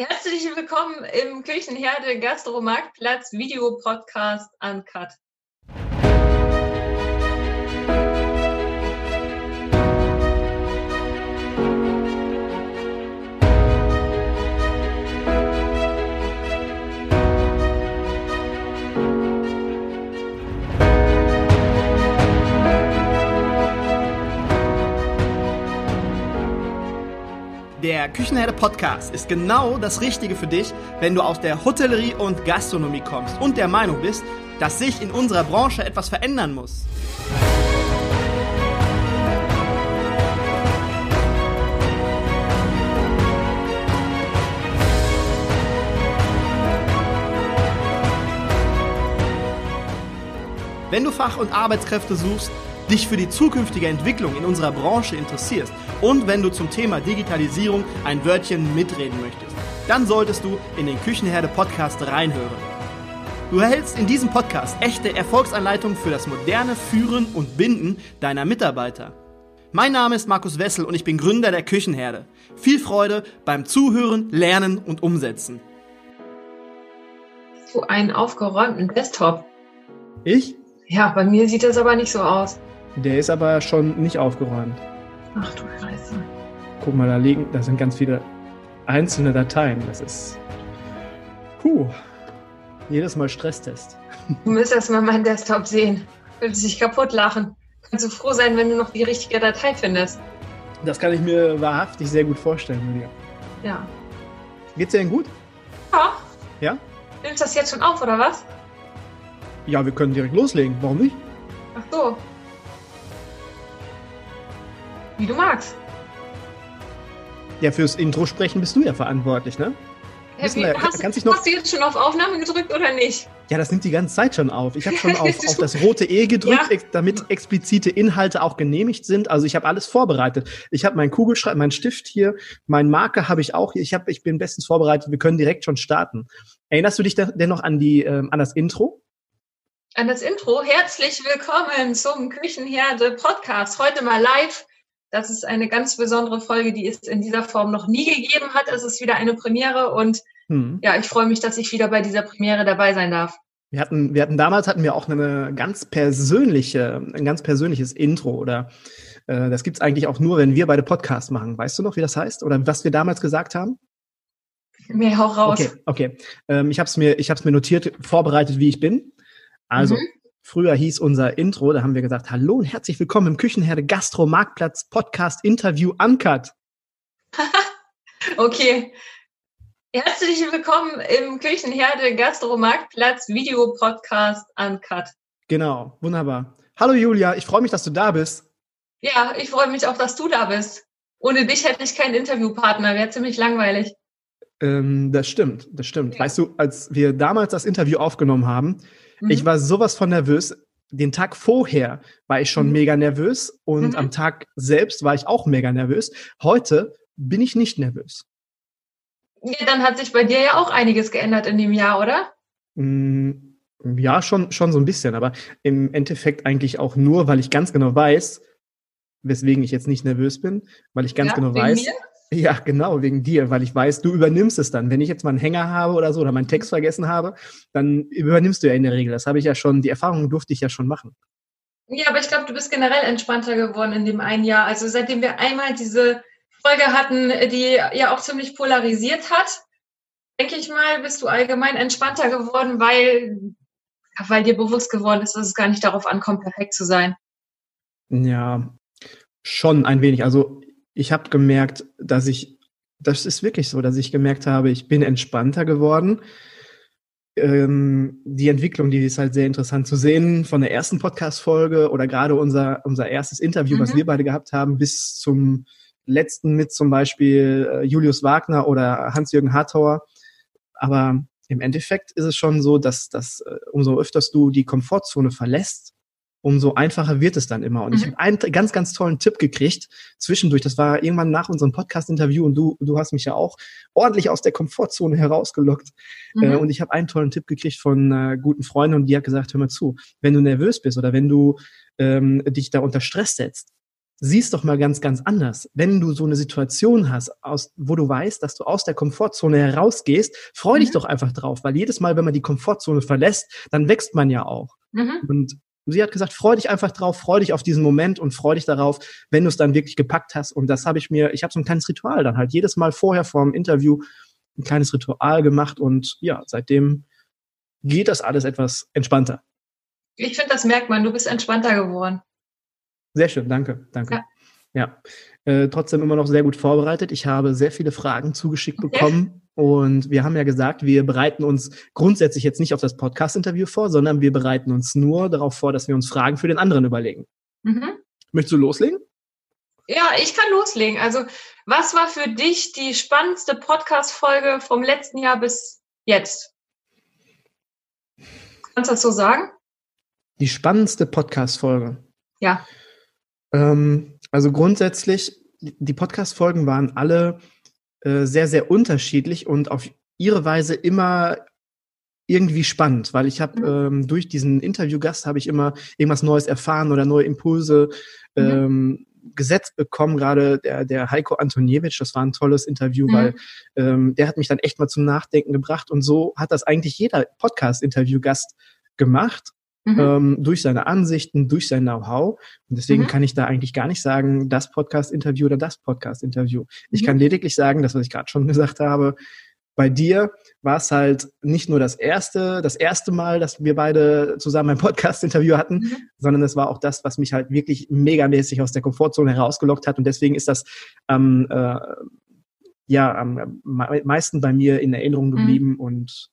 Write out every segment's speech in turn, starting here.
Herzlich willkommen im Küchenherde Gastromarktplatz Videopodcast Uncut. Der Küchenherde Podcast ist genau das Richtige für dich, wenn du aus der Hotellerie und Gastronomie kommst und der Meinung bist, dass sich in unserer Branche etwas verändern muss. Wenn du Fach- und Arbeitskräfte suchst, dich für die zukünftige Entwicklung in unserer Branche interessierst und wenn du zum Thema Digitalisierung ein Wörtchen mitreden möchtest, dann solltest du in den Küchenherde Podcast reinhören. Du erhältst in diesem Podcast echte Erfolgsanleitungen für das moderne Führen und Binden deiner Mitarbeiter. Mein Name ist Markus Wessel und ich bin Gründer der Küchenherde. Viel Freude beim Zuhören, Lernen und Umsetzen. Hast du einen aufgeräumten Desktop? Ich? Ja, bei mir sieht das aber nicht so aus. Der ist aber schon nicht aufgeräumt. Ach du Scheiße. Guck mal, da liegen, da sind ganz viele einzelne Dateien. Das ist. Puh. Jedes Mal Stresstest. Du müsstest mal meinen Desktop sehen. Würde sich kaputt lachen. Kannst du froh sein, wenn du noch die richtige Datei findest. Das kann ich mir wahrhaftig sehr gut vorstellen, Julia. Ja. Geht's dir denn gut? Ja. Ja? Nimmst du das jetzt schon auf, oder was? Ja, wir können direkt loslegen. Warum nicht? Ach so. Wie du magst. Ja, fürs Intro sprechen bist du ja verantwortlich, ne? Wissen wie, wir- hast, kannst noch- hast du jetzt schon auf Aufnahme gedrückt oder nicht? Ja, das nimmt die ganze Zeit schon auf. Ich habe schon auf, auf das rote E gedrückt, Ja. ex damit explizite Inhalte auch genehmigt sind. Also ich habe alles vorbereitet. Ich habe meinen Kugelschreiber, meinen Stift hier, meinen Marker habe ich auch hier. Ich, hab, ich bin bestens vorbereitet. Wir können direkt schon starten. Erinnerst du dich denn denn noch an, die, ähm, an das Intro? An das Intro. Herzlich willkommen zum Küchenherde Podcast. Heute mal live. Das ist eine ganz besondere Folge, die es in dieser Form noch nie gegeben hat. Es ist wieder eine Premiere und Hm. ja, ich freue mich, dass ich wieder bei dieser Premiere dabei sein darf. Wir hatten, wir hatten damals hatten wir auch eine ganz persönliche, ein ganz persönliches Intro oder äh, das gibt's eigentlich auch nur, wenn wir beide Podcasts machen. Weißt du noch, wie das heißt oder was wir damals gesagt haben? Mehr hau raus. Okay, okay. Ähm, ich habe es mir, ich habe mir notiert, vorbereitet, wie ich bin. Also Mhm. Früher hieß unser Intro, da haben wir gesagt, hallo und herzlich willkommen im Küchenherde Gastro Marktplatz Podcast Interview Uncut. Okay. Herzlich willkommen im Küchenherde Gastromarktplatz Videopodcast Uncut. Genau, wunderbar. Hallo Julia, ich freue mich, dass du da bist. Ja, ich freue mich auch, dass du da bist. Ohne dich hätte ich keinen Interviewpartner, wäre ziemlich langweilig. Ähm, das stimmt, das stimmt. Ja. Weißt du, als wir damals das Interview aufgenommen haben, Mhm. ich war sowas von nervös. Den Tag vorher war ich schon Mhm. mega nervös und Mhm. am Tag selbst war ich auch mega nervös. Heute bin ich nicht nervös. Ja, dann hat sich bei dir ja auch einiges geändert in dem Jahr, oder? Mm, Ja, schon, schon so ein bisschen, aber im Endeffekt eigentlich auch nur, weil ich ganz genau weiß, weswegen ich jetzt nicht nervös bin, weil ich ganz Ja, genau weiß. mir? Ja, genau, wegen dir, weil ich weiß, du übernimmst es dann. Wenn ich jetzt mal einen Hänger habe oder so oder meinen Text vergessen habe, dann übernimmst du ja in der Regel. Das habe ich ja schon, die Erfahrung durfte ich ja schon machen. Ja, aber ich glaube, du bist generell entspannter geworden in dem einen Jahr. Also seitdem wir einmal diese Folge hatten, die ja auch ziemlich polarisiert hat, denke ich mal, bist du allgemein entspannter geworden, weil, weil dir bewusst geworden ist, dass es gar nicht darauf ankommt, perfekt zu sein. Ja, schon ein wenig. Also ich habe gemerkt, dass ich, das ist wirklich so, dass ich gemerkt habe, ich bin entspannter geworden. Ähm, die Entwicklung, die ist halt sehr interessant zu sehen, von der ersten Podcast-Folge oder gerade unser, unser erstes Interview, was Mhm. wir beide gehabt haben, bis zum letzten mit zum Beispiel äh, Julius Wagner oder Hans-Jürgen Hartauer. Aber im Endeffekt ist es schon so, dass, dass äh, umso öfters du die Komfortzone verlässt, umso einfacher wird es dann immer. Und ich Mhm. habe einen ganz, ganz tollen Tipp gekriegt zwischendurch. Das war irgendwann nach unserem Podcast-Interview und du, du hast mich ja auch ordentlich aus der Komfortzone herausgelockt. Äh, Mhm. und ich habe einen tollen Tipp gekriegt von einer guten Freundin und die hat gesagt, hör mal zu, wenn du nervös bist oder wenn du ähm, dich da unter Stress setzt, siehst doch mal ganz, ganz anders. Wenn du so eine Situation hast, aus, wo du weißt, dass du aus der Komfortzone herausgehst, freu mhm. dich doch einfach drauf, weil jedes Mal, wenn man die Komfortzone verlässt, dann wächst man ja auch. Mhm. Und sie hat gesagt, freu dich einfach drauf, freu dich auf diesen Moment und freu dich darauf, wenn du es dann wirklich gepackt hast. Und das habe ich mir, ich habe so ein kleines Ritual dann halt jedes Mal vorher vor dem Interview ein kleines Ritual gemacht und ja, seitdem geht das alles etwas entspannter. Ich finde, das merkt man, du bist entspannter geworden. Sehr schön, danke, danke. Ja. Ja. Äh, trotzdem immer noch sehr gut vorbereitet. Ich habe sehr viele Fragen zugeschickt okay. bekommen und wir haben ja gesagt, wir bereiten uns grundsätzlich jetzt nicht auf das Podcast-Interview vor, sondern wir bereiten uns nur darauf vor, dass wir uns Fragen für den anderen überlegen. Mhm. Möchtest du loslegen? Ja, ich kann loslegen. Also, was war für dich die spannendste Podcast-Folge vom letzten Jahr bis jetzt? Kannst du das so sagen? Die spannendste Podcast-Folge. Ja. Ähm, also grundsätzlich, die Podcast-Folgen waren alle äh, sehr, sehr unterschiedlich und auf ihre Weise immer irgendwie spannend, weil ich habe mhm. ähm, durch diesen Interviewgast habe ich immer irgendwas Neues erfahren oder neue Impulse mhm. ähm, gesetzt bekommen. Gerade der, der Heiko Antoniewicz, das war ein tolles Interview, mhm. weil ähm, der hat mich dann echt mal zum Nachdenken gebracht und so hat das eigentlich jeder Podcast-Interviewgast gemacht mhm. ähm, durch seine Ansichten, durch sein Know-how. Und deswegen mhm. kann ich da eigentlich gar nicht sagen, das Podcast-Interview oder das Podcast-Interview. Ich mhm. kann lediglich sagen, das, was ich gerade schon gesagt habe, bei dir war es halt nicht nur das erste, das erste Mal, dass wir beide zusammen ein Podcast-Interview hatten, mhm. sondern es war auch das, was mich halt wirklich megamäßig aus der Komfortzone herausgelockt hat. Und deswegen ist das ähm, äh, ja am meisten bei mir in Erinnerung mhm. geblieben und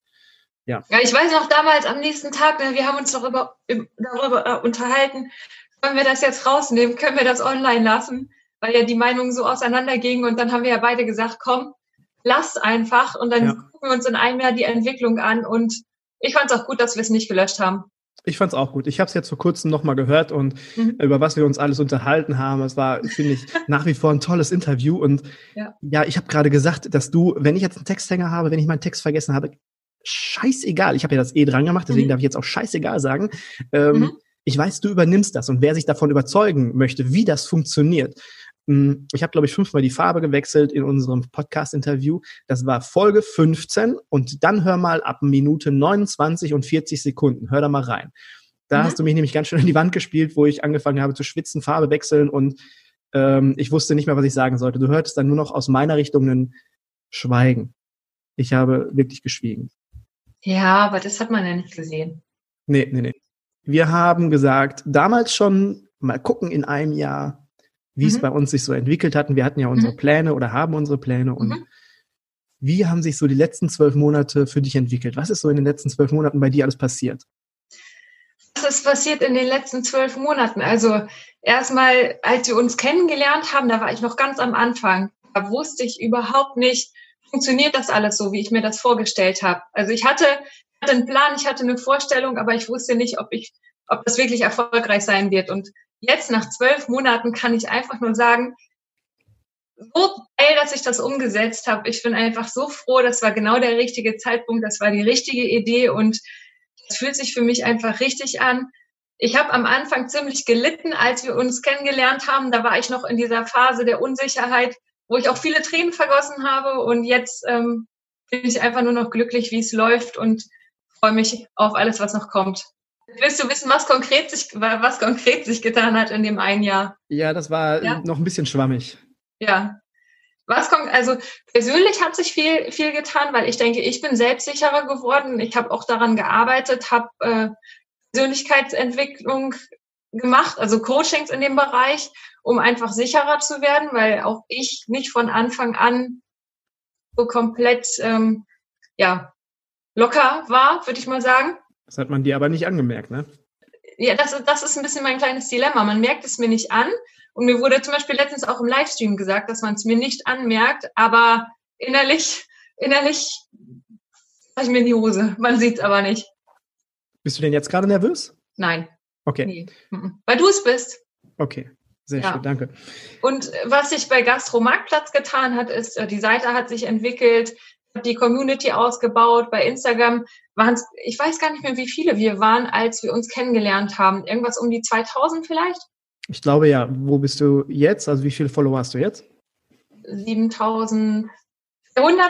ja. ja, ich weiß noch damals am nächsten Tag, ne, wir haben uns darüber, darüber äh, unterhalten, können wir das jetzt rausnehmen, können wir das online lassen, weil ja die Meinungen so auseinandergingen und dann haben wir ja beide gesagt, komm, lass einfach und dann ja. gucken wir uns in einem Jahr die Entwicklung an und ich fand es auch gut, dass wir es nicht gelöscht haben. Ich fand es auch gut. Ich habe es jetzt vor kurzem nochmal gehört und mhm. über was wir uns alles unterhalten haben. Es war, finde ich, nach wie vor ein tolles Interview. Und ja, ja ich habe gerade gesagt, dass du, wenn ich jetzt einen Texthänger habe, wenn ich meinen Text vergessen habe, scheißegal. Ich habe ja das eh dran gemacht, deswegen mhm. darf ich jetzt auch scheißegal sagen. Ähm, mhm. Ich weiß, du übernimmst das und wer sich davon überzeugen möchte, wie das funktioniert. Hm, ich habe, glaube ich, fünfmal die Farbe gewechselt in unserem Podcast-Interview. Das war Folge 15 und dann hör mal ab Minute 29 und 40 Sekunden. Hör da mal rein. Da mhm. hast du mich nämlich ganz schön in die Wand gespielt, wo ich angefangen habe zu schwitzen, Farbe wechseln und ähm, ich wusste nicht mehr, was ich sagen sollte. Du hörtest dann nur noch aus meiner Richtung ein Schweigen. Ich habe wirklich geschwiegen. Ja, aber das hat man ja nicht gesehen. Nee, nee, nee. Wir haben gesagt, damals schon mal gucken in einem Jahr, wie mhm. es bei uns sich so entwickelt hat. Und wir hatten ja unsere mhm. Pläne oder haben unsere Pläne. Und mhm. wie haben sich so die letzten zwölf Monate für dich entwickelt? Was ist so in den letzten zwölf Monaten bei dir alles passiert? Was ist passiert in den letzten zwölf Monaten? Also erstmal, als wir uns kennengelernt haben, da war ich noch ganz am Anfang. Da wusste ich überhaupt nicht, funktioniert das alles so, wie ich mir das vorgestellt habe. Also ich hatte, hatte einen Plan, ich hatte eine Vorstellung, aber ich wusste nicht, ob ich, ob das wirklich erfolgreich sein wird. Und jetzt nach zwölf Monaten kann ich einfach nur sagen, so geil, dass ich das umgesetzt habe. Ich bin einfach so froh, das war genau der richtige Zeitpunkt, das war die richtige Idee und es fühlt sich für mich einfach richtig an. Ich habe am Anfang ziemlich gelitten, als wir uns kennengelernt haben. Da war ich noch in dieser Phase der Unsicherheit wo ich auch viele Tränen vergossen habe. Und jetzt ähm, bin ich einfach nur noch glücklich, wie es läuft und freue mich auf alles, was noch kommt. Willst du wissen, was konkret sich, was konkret sich getan hat in dem einen Jahr? Ja, das war ja? noch ein bisschen schwammig. Ja. Was kommt, also persönlich hat sich viel, viel getan, weil ich denke, ich bin selbstsicherer geworden. Ich habe auch daran gearbeitet, habe äh, Persönlichkeitsentwicklung gemacht, also Coachings in dem Bereich, um einfach sicherer zu werden, weil auch ich nicht von Anfang an so komplett ähm, ja locker war, würde ich mal sagen. Das hat man dir aber nicht angemerkt, ne? Ja, das, das ist ein bisschen mein kleines Dilemma. Man merkt es mir nicht an. Und mir wurde zum Beispiel letztens auch im Livestream gesagt, dass man es mir nicht anmerkt, aber innerlich, innerlich mache ich mir in die Hose. Man sieht es aber nicht. Bist du denn jetzt gerade nervös? Nein. Okay. Nee. Weil du es bist. Okay. Sehr ja. schön, danke. Und was sich bei Gastromarktplatz getan hat, ist, äh, die Seite hat sich entwickelt, die Community ausgebaut. Bei Instagram waren es, ich weiß gar nicht mehr, wie viele wir waren, als wir uns kennengelernt haben. Irgendwas um die 2000 vielleicht? Ich glaube ja. Wo bist du jetzt? Also wie viele Follower hast du jetzt? 7400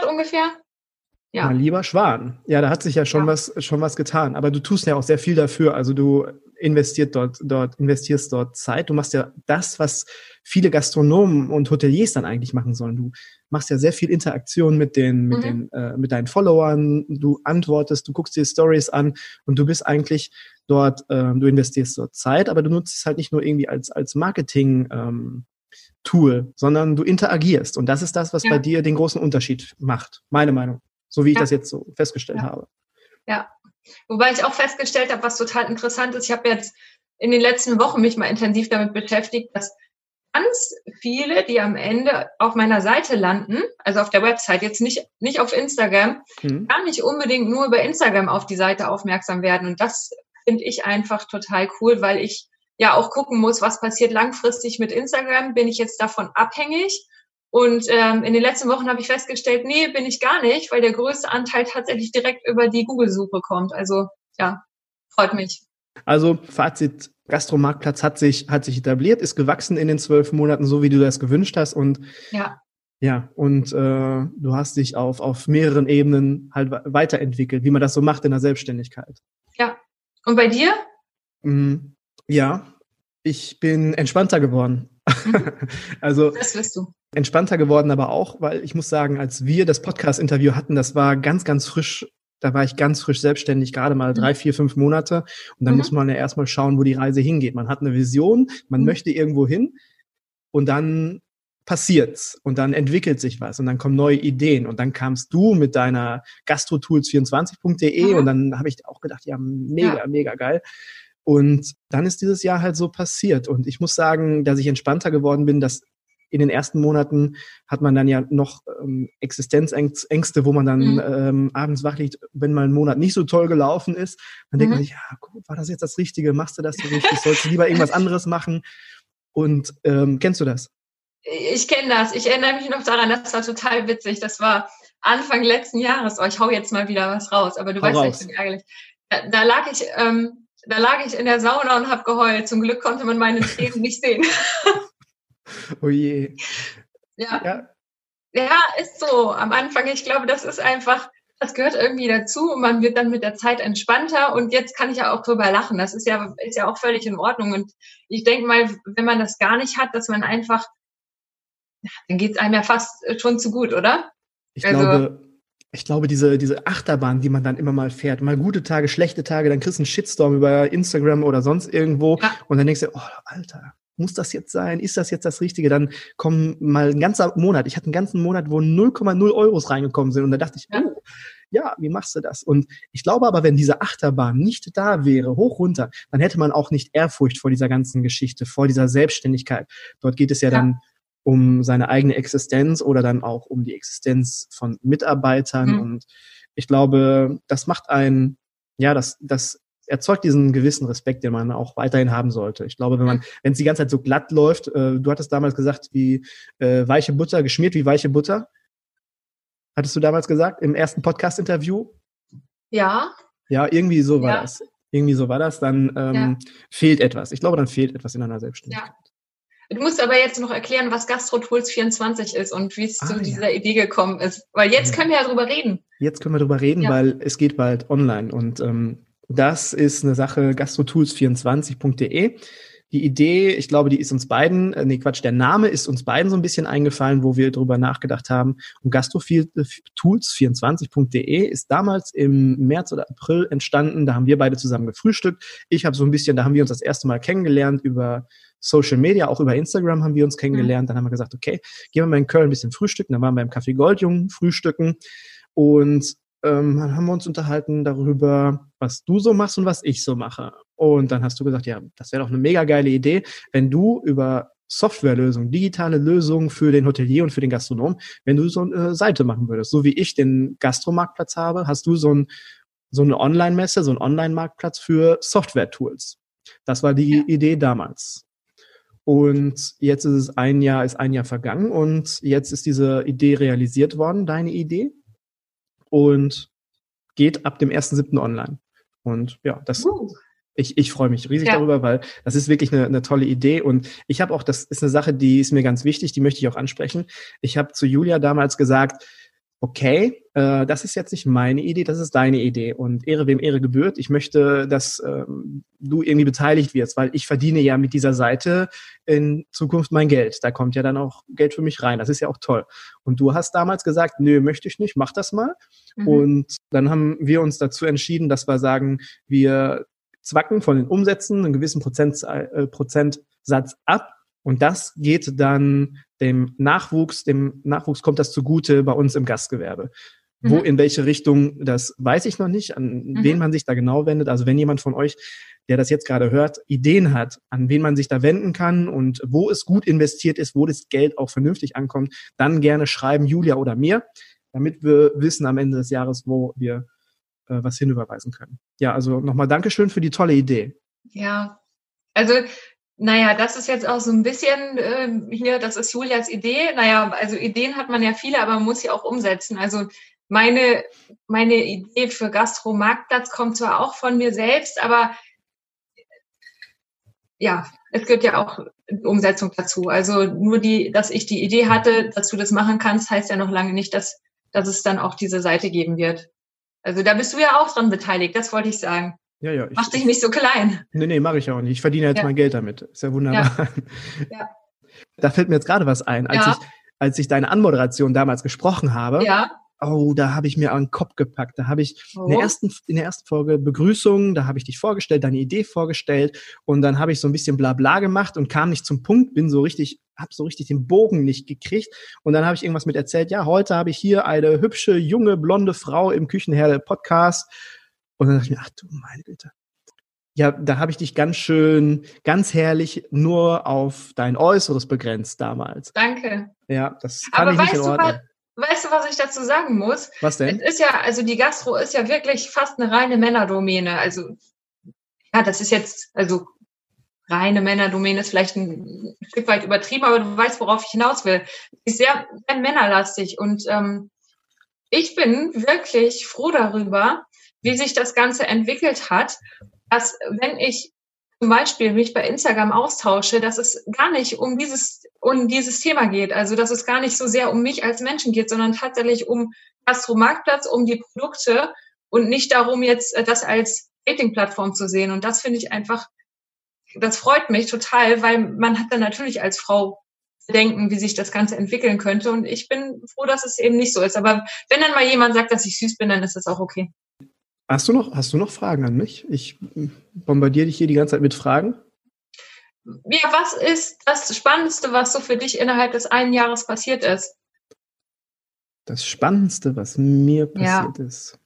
ungefähr. Ja. Mein lieber Schwan. Ja, da hat sich ja schon ja. was schon was getan. Aber du tust ja auch sehr viel dafür. Also du investiert dort, dort, investierst dort Zeit. Du machst ja das, was viele Gastronomen und Hoteliers dann eigentlich machen sollen. Du machst ja sehr viel Interaktion mit den, mit mhm. den, äh, mit deinen Followern. Du antwortest, du guckst dir Stories an und du bist eigentlich dort, äh, du investierst dort Zeit, aber du nutzt es halt nicht nur irgendwie als, als Marketing, ähm, Tool, sondern du interagierst. Und das ist das, was ja. bei dir den großen Unterschied macht. Meine Meinung. So wie ich ja. das jetzt so festgestellt ja. habe. Ja. Wobei ich auch festgestellt habe, was total interessant ist. Ich habe jetzt in den letzten Wochen mich mal intensiv damit beschäftigt, dass ganz viele, die am Ende auf meiner Seite landen, also auf der Website, jetzt nicht, nicht auf Instagram, mhm. gar nicht unbedingt nur über Instagram auf die Seite aufmerksam werden. Und das finde ich einfach total cool, weil ich ja auch gucken muss, was passiert langfristig mit Instagram. Bin ich jetzt davon abhängig? Und ähm, in den letzten Wochen habe ich festgestellt, nee, bin ich gar nicht, weil der größte Anteil tatsächlich direkt über die Google-Suche kommt. Also ja, freut mich. Also Fazit, Gastromarktplatz hat sich, hat sich etabliert, ist gewachsen in den zwölf Monaten, so wie du das gewünscht hast. Und ja, ja und äh, du hast dich auf, auf mehreren Ebenen halt weiterentwickelt, wie man das so macht in der Selbstständigkeit. Ja. Und bei dir? Mm, ja, ich bin entspannter geworden. Mhm. also das wirst du. entspannter geworden, aber auch, weil ich muss sagen, als wir das Podcast-Interview hatten, das war ganz, ganz frisch. Da war ich ganz frisch selbstständig, gerade mal drei, mhm. vier, fünf Monate. Und dann mhm. muss man ja erstmal schauen, wo die Reise hingeht. Man hat eine Vision, man mhm. möchte irgendwo hin und dann passiert's und dann entwickelt sich was und dann kommen neue Ideen und dann kamst du mit deiner gastrotools24.de mhm. und dann habe ich auch gedacht, ja, mega, ja. mega geil. Und dann ist dieses Jahr halt so passiert. Und ich muss sagen, dass ich entspannter geworden bin, dass in den ersten Monaten hat man dann ja noch ähm, Existenzängste, wo man dann mhm. ähm, abends wach liegt, wenn mal ein Monat nicht so toll gelaufen ist. Dann mhm. denkt man sich, ja, gut, war das jetzt das Richtige? Machst du das so richtig? Sollst du lieber irgendwas anderes machen? Und ähm, kennst du das? Ich kenne das. Ich erinnere mich noch daran, das war total witzig. Das war Anfang letzten Jahres. Oh, ich hau jetzt mal wieder was raus, aber du hau weißt ja, ich bin ärgerlich. Da, da lag ich ähm, da lag ich in der Sauna und habe geheult. Zum Glück konnte man meine Tränen nicht sehen. oh je. Ja. ja. Ja, ist so. Am Anfang, ich glaube, das ist einfach, das gehört irgendwie dazu und man wird dann mit der Zeit entspannter und jetzt kann ich ja auch drüber lachen. Das ist ja, ist ja auch völlig in Ordnung. Und ich denke mal, wenn man das gar nicht hat, dass man einfach, dann geht es einem ja fast schon zu gut, oder? Ich also, glaube, ich glaube, diese, diese Achterbahn, die man dann immer mal fährt, mal gute Tage, schlechte Tage, dann kriegst du einen Shitstorm über Instagram oder sonst irgendwo ja. und dann denkst du, oh, Alter, muss das jetzt sein? Ist das jetzt das Richtige? Dann kommen mal ein ganzer Monat. Ich hatte einen ganzen Monat, wo 0,0 Euros reingekommen sind und da dachte ich, ja. oh, ja, wie machst du das? Und ich glaube aber, wenn diese Achterbahn nicht da wäre, hoch runter, dann hätte man auch nicht Ehrfurcht vor dieser ganzen Geschichte, vor dieser Selbstständigkeit. Dort geht es ja, ja. dann um seine eigene Existenz oder dann auch um die Existenz von Mitarbeitern. Mhm. Und ich glaube, das macht einen, ja, das, das erzeugt diesen gewissen Respekt, den man auch weiterhin haben sollte. Ich glaube, wenn man, wenn es die ganze Zeit so glatt läuft, äh, du hattest damals gesagt, wie äh, weiche Butter, geschmiert wie weiche Butter. Hattest du damals gesagt im ersten Podcast-Interview? Ja. Ja, irgendwie so war ja. das. Irgendwie so war das. Dann ähm, ja. fehlt etwas. Ich glaube, dann fehlt etwas in einer Selbstständigkeit. Ja. Du musst aber jetzt noch erklären, was GastroTools 24 ist und wie es ah, zu ja. dieser Idee gekommen ist. Weil jetzt können wir ja drüber reden. Jetzt können wir drüber reden, ja. weil es geht bald online. Und ähm, das ist eine Sache gastrotools24.de. Die Idee, ich glaube, die ist uns beiden, äh, nee, Quatsch, der Name ist uns beiden so ein bisschen eingefallen, wo wir drüber nachgedacht haben. Und gastrotools24.de ist damals im März oder April entstanden. Da haben wir beide zusammen gefrühstückt. Ich habe so ein bisschen, da haben wir uns das erste Mal kennengelernt über Social Media, auch über Instagram haben wir uns kennengelernt. Mhm. Dann haben wir gesagt, okay, gehen wir mal in Köln ein bisschen frühstücken. Dann waren wir im Café Goldjungen frühstücken und ähm, dann haben wir uns unterhalten darüber, was du so machst und was ich so mache. Und dann hast du gesagt, ja, das wäre doch eine mega geile Idee, wenn du über Softwarelösungen, digitale Lösungen für den Hotelier und für den Gastronom, wenn du so eine Seite machen würdest. So wie ich den Gastromarktplatz habe, hast du so, ein, so eine Online-Messe, so einen Online-Marktplatz für Software-Tools. Das war die ja. Idee damals. Und jetzt ist es ein Jahr, ist ein Jahr vergangen und jetzt ist diese Idee realisiert worden, deine Idee. Und geht ab dem 1.7. online. Und ja, das, uh. Ich, ich freue mich riesig ja. darüber, weil das ist wirklich eine, eine tolle Idee. Und ich habe auch, das ist eine Sache, die ist mir ganz wichtig, die möchte ich auch ansprechen. Ich habe zu Julia damals gesagt, okay, äh, das ist jetzt nicht meine Idee, das ist deine Idee. Und Ehre wem Ehre gebührt. Ich möchte, dass ähm, du irgendwie beteiligt wirst, weil ich verdiene ja mit dieser Seite in Zukunft mein Geld. Da kommt ja dann auch Geld für mich rein. Das ist ja auch toll. Und du hast damals gesagt, nö, möchte ich nicht, mach das mal. Mhm. Und dann haben wir uns dazu entschieden, dass wir sagen, wir zwacken von den Umsätzen einen gewissen Prozent, äh, Prozentsatz ab und das geht dann dem Nachwuchs, dem Nachwuchs kommt das zugute bei uns im Gastgewerbe. Mhm. Wo, in welche Richtung, das weiß ich noch nicht, an mhm. wen man sich da genau wendet. Also wenn jemand von euch, der das jetzt gerade hört, Ideen hat, an wen man sich da wenden kann und wo es gut investiert ist, wo das Geld auch vernünftig ankommt, dann gerne schreiben Julia oder mir, damit wir wissen am Ende des Jahres, wo wir äh, was hinüberweisen können. Ja, also nochmal Dankeschön für die tolle Idee. Ja, also naja, das ist jetzt auch so ein bisschen äh, hier, das ist Julias Idee. Naja, also Ideen hat man ja viele, aber man muss sie auch umsetzen. Also meine, meine Idee für Gastro-Marktplatz kommt zwar auch von mir selbst, aber ja, es gehört ja auch Umsetzung dazu. Also nur die, dass ich die Idee hatte, dass du das machen kannst, heißt ja noch lange nicht, dass, dass es dann auch diese Seite geben wird. Also da bist du ja auch dran beteiligt, das wollte ich sagen. Ja, ja. Mach dich nicht so klein. Nee, nee, mache ich auch nicht. Ich verdiene jetzt ja. mein Geld damit. Ist ja wunderbar. Ja. ja. Da fällt mir jetzt gerade was ein. Als, ja. ich, als ich deine Anmoderation damals gesprochen habe, ja. oh, da habe ich mir einen Kopf gepackt. Da habe ich oh. in, der ersten, in der ersten Folge Begrüßung, da habe ich dich vorgestellt, deine Idee vorgestellt und dann habe ich so ein bisschen Blabla gemacht und kam nicht zum Punkt, bin so richtig habe so richtig den Bogen nicht gekriegt und dann habe ich irgendwas mit erzählt. Ja, heute habe ich hier eine hübsche junge blonde Frau im Küchenherde Podcast und dann dachte ich mir, ach du meine Güte. Ja, da habe ich dich ganz schön, ganz herrlich nur auf dein Äußeres begrenzt damals. Danke. Ja, das kann Aber ich nicht in Ordnung. Du, weißt du, was ich dazu sagen muss? Was denn? Es ist ja, also die Gastro ist ja wirklich fast eine reine Männerdomäne. Also, ja, das ist jetzt, also reine Männerdomäne ist vielleicht ein Stück weit übertrieben, aber du weißt, worauf ich hinaus will. Ist sehr, sehr männerlastig und ähm, ich bin wirklich froh darüber, wie sich das Ganze entwickelt hat, dass wenn ich zum Beispiel mich bei Instagram austausche, dass es gar nicht um dieses, um dieses Thema geht. Also, dass es gar nicht so sehr um mich als Menschen geht, sondern tatsächlich um Gastromarktplatz, um die Produkte und nicht darum, jetzt äh, das als Dating-Plattform zu sehen. Und das finde ich einfach, das freut mich total, weil man hat dann natürlich als Frau denken, wie sich das Ganze entwickeln könnte. Und ich bin froh, dass es eben nicht so ist. Aber wenn dann mal jemand sagt, dass ich süß bin, dann ist das auch okay. Hast du noch, hast du noch Fragen an mich? Ich bombardiere dich hier die ganze Zeit mit Fragen. Ja, was ist das Spannendste, was so für dich innerhalb des einen Jahres passiert ist? Das Spannendste, was mir passiert ja. ist.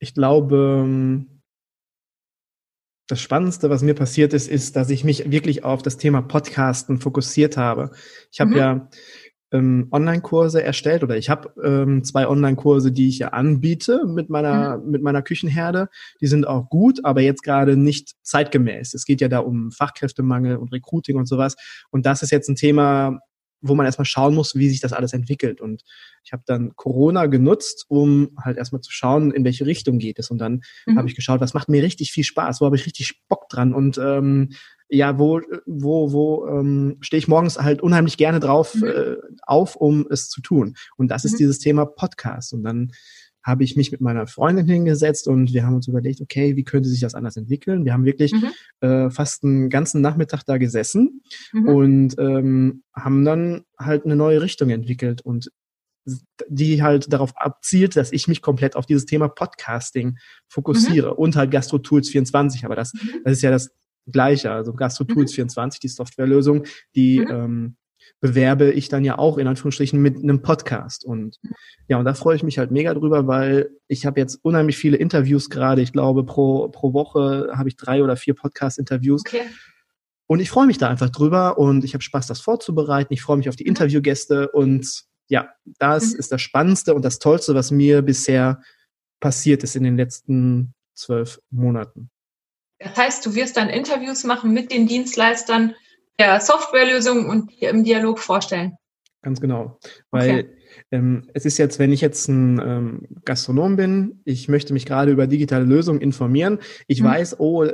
Ich glaube, das Spannendste, was mir passiert ist, ist, dass ich mich wirklich auf das Thema Podcasten fokussiert habe. Ich habe mhm. ja ähm, Online-Kurse erstellt oder ich habe ähm, zwei Online-Kurse, die ich ja anbiete mit meiner mhm. mit meiner Küchenherde. Die sind auch gut, aber jetzt gerade nicht zeitgemäß. Es geht ja da um Fachkräftemangel und Recruiting und sowas. Und das ist jetzt ein Thema, wo man erstmal schauen muss, wie sich das alles entwickelt. Und ich habe dann Corona genutzt, um halt erstmal zu schauen, in welche Richtung geht es. Und dann mhm. habe ich geschaut, was macht mir richtig viel Spaß, wo habe ich richtig Bock dran und ähm, ja, wo, wo, wo ähm, stehe ich morgens halt unheimlich gerne drauf mhm. äh, auf, um es zu tun. Und das ist mhm. dieses Thema Podcast. Und dann habe ich mich mit meiner Freundin hingesetzt und wir haben uns überlegt, okay, wie könnte sich das anders entwickeln? Wir haben wirklich mhm. äh, fast einen ganzen Nachmittag da gesessen mhm. und ähm, haben dann halt eine neue Richtung entwickelt und die halt darauf abzielt, dass ich mich komplett auf dieses Thema Podcasting fokussiere mhm. und halt Gastro Tools 24. Aber das, mhm. das ist ja das Gleiche. Also Gastro Tools 24, mhm. die Softwarelösung, die mhm. ähm, bewerbe ich dann ja auch in Anführungsstrichen mit einem Podcast. Und ja, und da freue ich mich halt mega drüber, weil ich habe jetzt unheimlich viele Interviews gerade. Ich glaube, pro, pro Woche habe ich drei oder vier Podcast-Interviews. Okay. Und ich freue mich da einfach drüber und ich habe Spaß, das vorzubereiten. Ich freue mich auf die mhm. Interviewgäste und ja, das mhm. ist das Spannendste und das Tollste, was mir bisher passiert ist in den letzten zwölf Monaten. Das heißt, du wirst dann Interviews machen mit den Dienstleistern, der Softwarelösung und die im Dialog vorstellen. Ganz genau. Weil okay. Ähm, es ist jetzt, wenn ich jetzt ein ähm, Gastronom bin, ich möchte mich gerade über digitale Lösungen informieren. Ich mhm. weiß, oh,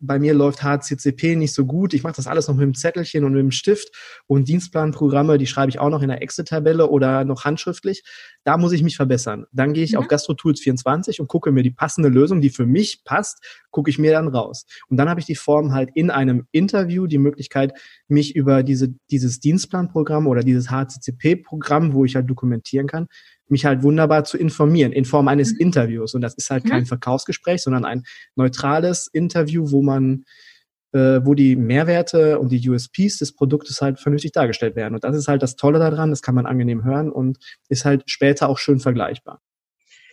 bei mir läuft HCCP nicht so gut. Ich mache das alles noch mit dem Zettelchen und mit dem Stift und Dienstplanprogramme, die schreibe ich auch noch in der Excel-Tabelle oder noch handschriftlich. Da muss ich mich verbessern. Dann gehe ich mhm. auf GastroTools 24 und gucke mir die passende Lösung, die für mich passt, gucke ich mir dann raus. Und dann habe ich die Form halt in einem Interview die Möglichkeit, mich über diese, dieses Dienstplanprogramm oder dieses HCCP-Programm, wo ich halt dokumentieren kann, mich halt wunderbar zu informieren in Form eines mhm. Interviews. Und das ist halt mhm. kein Verkaufsgespräch, sondern ein neutrales Interview, wo man, äh, wo die Mehrwerte und die USPs des Produktes halt vernünftig dargestellt werden. Und das ist halt das Tolle daran, das kann man angenehm hören und ist halt später auch schön vergleichbar.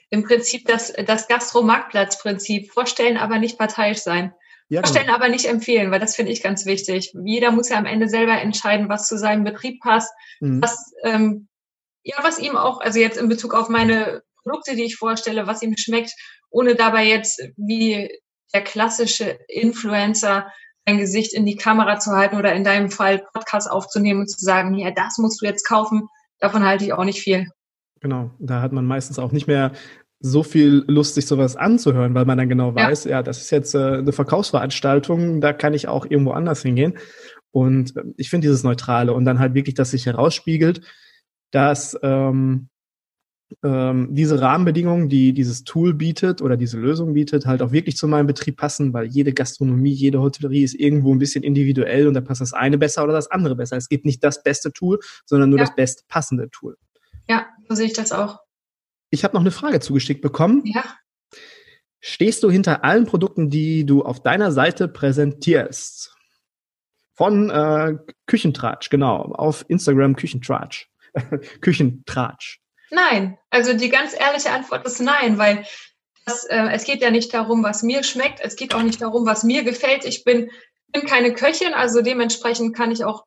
Im Prinzip das, das Gastro-Marktplatz-Prinzip. Vorstellen, aber nicht parteiisch sein. Ja, genau. Vorstellen, aber nicht empfehlen, weil das finde ich ganz wichtig. Jeder muss ja am Ende selber entscheiden, was zu seinem Betrieb passt, mhm. was ähm, ja, was ihm auch, also jetzt in Bezug auf meine Produkte, die ich vorstelle, was ihm schmeckt, ohne dabei jetzt wie der klassische Influencer sein Gesicht in die Kamera zu halten oder in deinem Fall Podcast aufzunehmen und zu sagen, ja, das musst du jetzt kaufen. Davon halte ich auch nicht viel. Genau, da hat man meistens auch nicht mehr so viel Lust, sich sowas anzuhören, weil man dann genau weiß, ja, ja das ist jetzt äh, eine Verkaufsveranstaltung, da kann ich auch irgendwo anders hingehen. Und äh, ich finde dieses Neutrale und dann halt wirklich, dass sich herausspiegelt, dass ähm, ähm, diese Rahmenbedingungen, die dieses Tool bietet oder diese Lösung bietet, halt auch wirklich zu meinem Betrieb passen, weil jede Gastronomie, jede Hotellerie ist irgendwo ein bisschen individuell und da passt das eine besser oder das andere besser. Es gibt nicht das beste Tool, sondern nur ja. das best passende Tool. Ja, so sehe ich das auch. Ich habe noch eine Frage zugeschickt bekommen. Ja. Stehst du hinter allen Produkten, die du auf deiner Seite präsentierst? Von äh, Küchentratsch, genau, auf Instagram Küchentratsch. Küchentratsch? Nein, also die ganz ehrliche Antwort ist nein, weil das, äh, es geht ja nicht darum, was mir schmeckt, es geht auch nicht darum, was mir gefällt. Ich bin, bin keine Köchin, also dementsprechend kann ich auch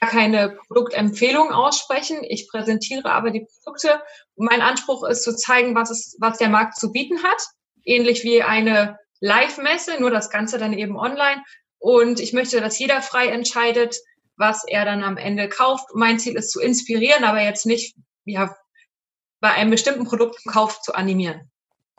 keine Produktempfehlung aussprechen. Ich präsentiere aber die Produkte. Mein Anspruch ist zu zeigen, was, es, was der Markt zu bieten hat. Ähnlich wie eine Live-Messe, nur das Ganze dann eben online. Und ich möchte, dass jeder frei entscheidet, was er dann am Ende kauft. Mein Ziel ist zu inspirieren, aber jetzt nicht ja, bei einem bestimmten Produkt zum Kauf zu animieren.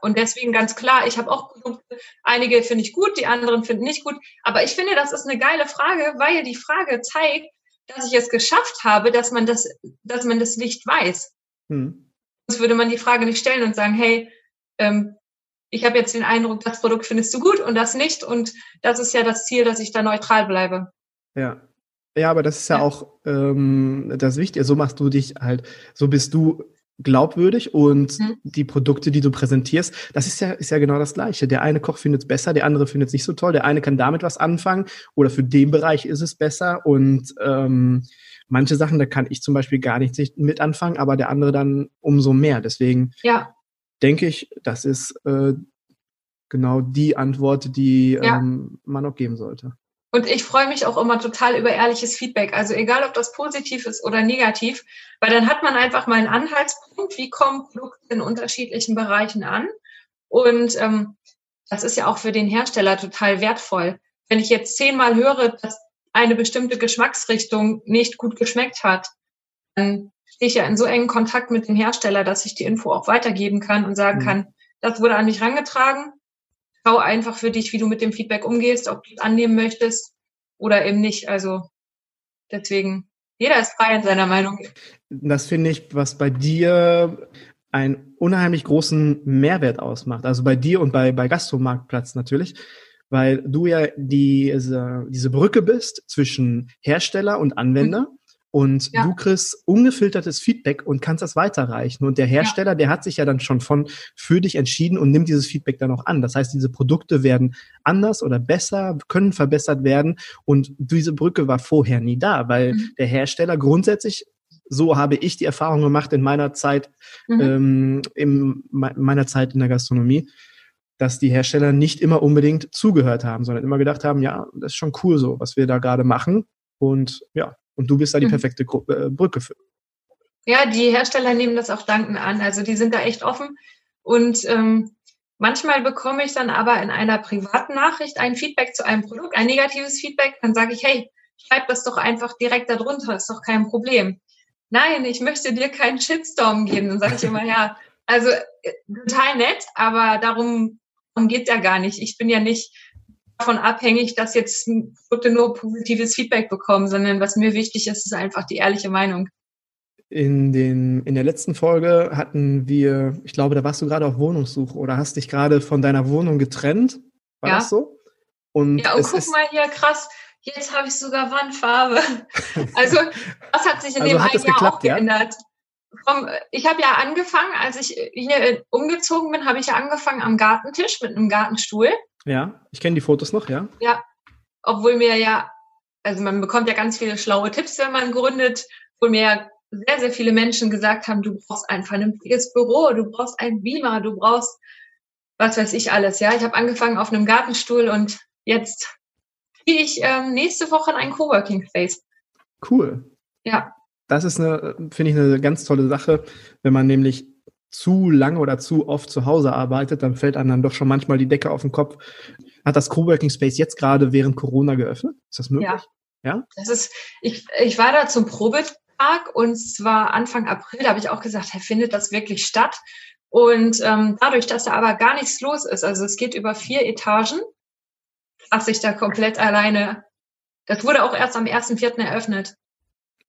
Und deswegen ganz klar, ich habe auch Produkte, einige finde ich gut, die anderen finden nicht gut. Aber ich finde, das ist eine geile Frage, weil die Frage zeigt, dass ich es geschafft habe, dass man das, dass man das nicht weiß. Hm. Sonst würde man die Frage nicht stellen und sagen, hey, ähm, ich habe jetzt den Eindruck, das Produkt findest du gut und das nicht. Und das ist ja das Ziel, dass ich da neutral bleibe. Ja, ja, aber das ist ja, ja. auch ähm, das Wichtige. So machst du dich halt, so bist du glaubwürdig und mhm. die Produkte, die du präsentierst, das ist ja, ist ja genau das Gleiche. Der eine Koch findet es besser, der andere findet es nicht so toll, der eine kann damit was anfangen oder für den Bereich ist es besser und ähm, manche Sachen, da kann ich zum Beispiel gar nicht mit anfangen, aber der andere dann umso mehr. Deswegen ja. denke ich, das ist äh, genau die Antwort, die ja. ähm, man auch geben sollte. Und ich freue mich auch immer total über ehrliches Feedback. Also egal, ob das positiv ist oder negativ, weil dann hat man einfach mal einen Anhaltspunkt, wie kommen Produkte in unterschiedlichen Bereichen an. Und ähm, das ist ja auch für den Hersteller total wertvoll. Wenn ich jetzt zehnmal höre, dass eine bestimmte Geschmacksrichtung nicht gut geschmeckt hat, dann stehe ich ja in so engen Kontakt mit dem Hersteller, dass ich die Info auch weitergeben kann und sagen mhm. kann, das wurde an mich rangetragen, schau einfach für dich, wie du mit dem Feedback umgehst, ob du es annehmen möchtest oder eben nicht. Also deswegen, jeder ist frei in seiner Meinung. Das finde ich, was bei dir einen unheimlich großen Mehrwert ausmacht. Also bei dir und bei, bei Gastromarktplatz natürlich, weil du ja diese, diese Brücke bist zwischen Hersteller und Anwender. Mhm. Und ja. du kriegst ungefiltertes Feedback und kannst das weiterreichen. Und der Hersteller, ja. der hat sich ja dann schon von für dich entschieden und nimmt dieses Feedback dann auch an. Das heißt, diese Produkte werden anders oder besser, können verbessert werden. Und diese Brücke war vorher nie da, weil mhm. der Hersteller grundsätzlich so habe ich die Erfahrung gemacht in meiner Zeit, mhm. ähm, in meiner Zeit in der Gastronomie, dass die Hersteller nicht immer unbedingt zugehört haben, sondern immer gedacht haben, ja, das ist schon cool so, was wir da gerade machen. Und ja, und du bist da die mhm. perfekte äh, Brücke für. Ja, die Hersteller nehmen das auch danken an. Also die sind da echt offen. Und ähm, manchmal bekomme ich dann aber in einer privaten Nachricht ein Feedback zu einem Produkt, ein negatives Feedback. Dann sage ich, hey, schreib das doch einfach direkt darunter, ist doch kein Problem. nein, ich möchte dir keinen Shitstorm geben. Dann sage ich immer, ja, also äh, total nett, aber darum, darum geht's ja gar nicht. Ich bin ja nicht davon abhängig, dass jetzt Produkte nur positives Feedback bekommen, sondern was mir wichtig ist, ist einfach die ehrliche Meinung. In, den, in der letzten Folge hatten wir, ich glaube, da warst du gerade auf Wohnungssuche oder hast dich gerade von deiner Wohnung getrennt. War ja. das so? Und ja, und guck mal hier, krass, jetzt habe ich sogar Wandfarbe. Also, was hat sich in also dem einen Jahr geklappt, auch geändert? Vom, ich habe ja angefangen, als ich hier umgezogen bin, habe ich ja angefangen am Gartentisch mit einem Gartenstuhl. Ja, ich kenne die Fotos noch, ja. Ja, obwohl mir ja, also man bekommt ja ganz viele schlaue Tipps, wenn man gründet, wo mir ja sehr, sehr viele Menschen gesagt haben, du brauchst ein vernünftiges Büro, du brauchst ein Beamer, du brauchst was weiß ich alles. Ja, ich habe angefangen auf einem Gartenstuhl und jetzt gehe ich ähm, nächste Woche in einen Coworking Space. Cool. Ja. Das ist eine, finde ich, eine ganz tolle Sache, wenn man nämlich zu lange oder zu oft zu Hause arbeitet, dann fällt einem dann doch schon manchmal die Decke auf den Kopf. Hat das Coworking Space jetzt gerade während Corona geöffnet? Ist das möglich? Ja. ja? Das ist, ich, ich war da zum Probetag und zwar Anfang April, da habe ich auch gesagt, hey, findet das wirklich statt? Und ähm, dadurch, dass da aber gar nichts los ist, also es geht über vier Etagen, lasse ich da komplett alleine. Das wurde auch erst am 1.4. eröffnet.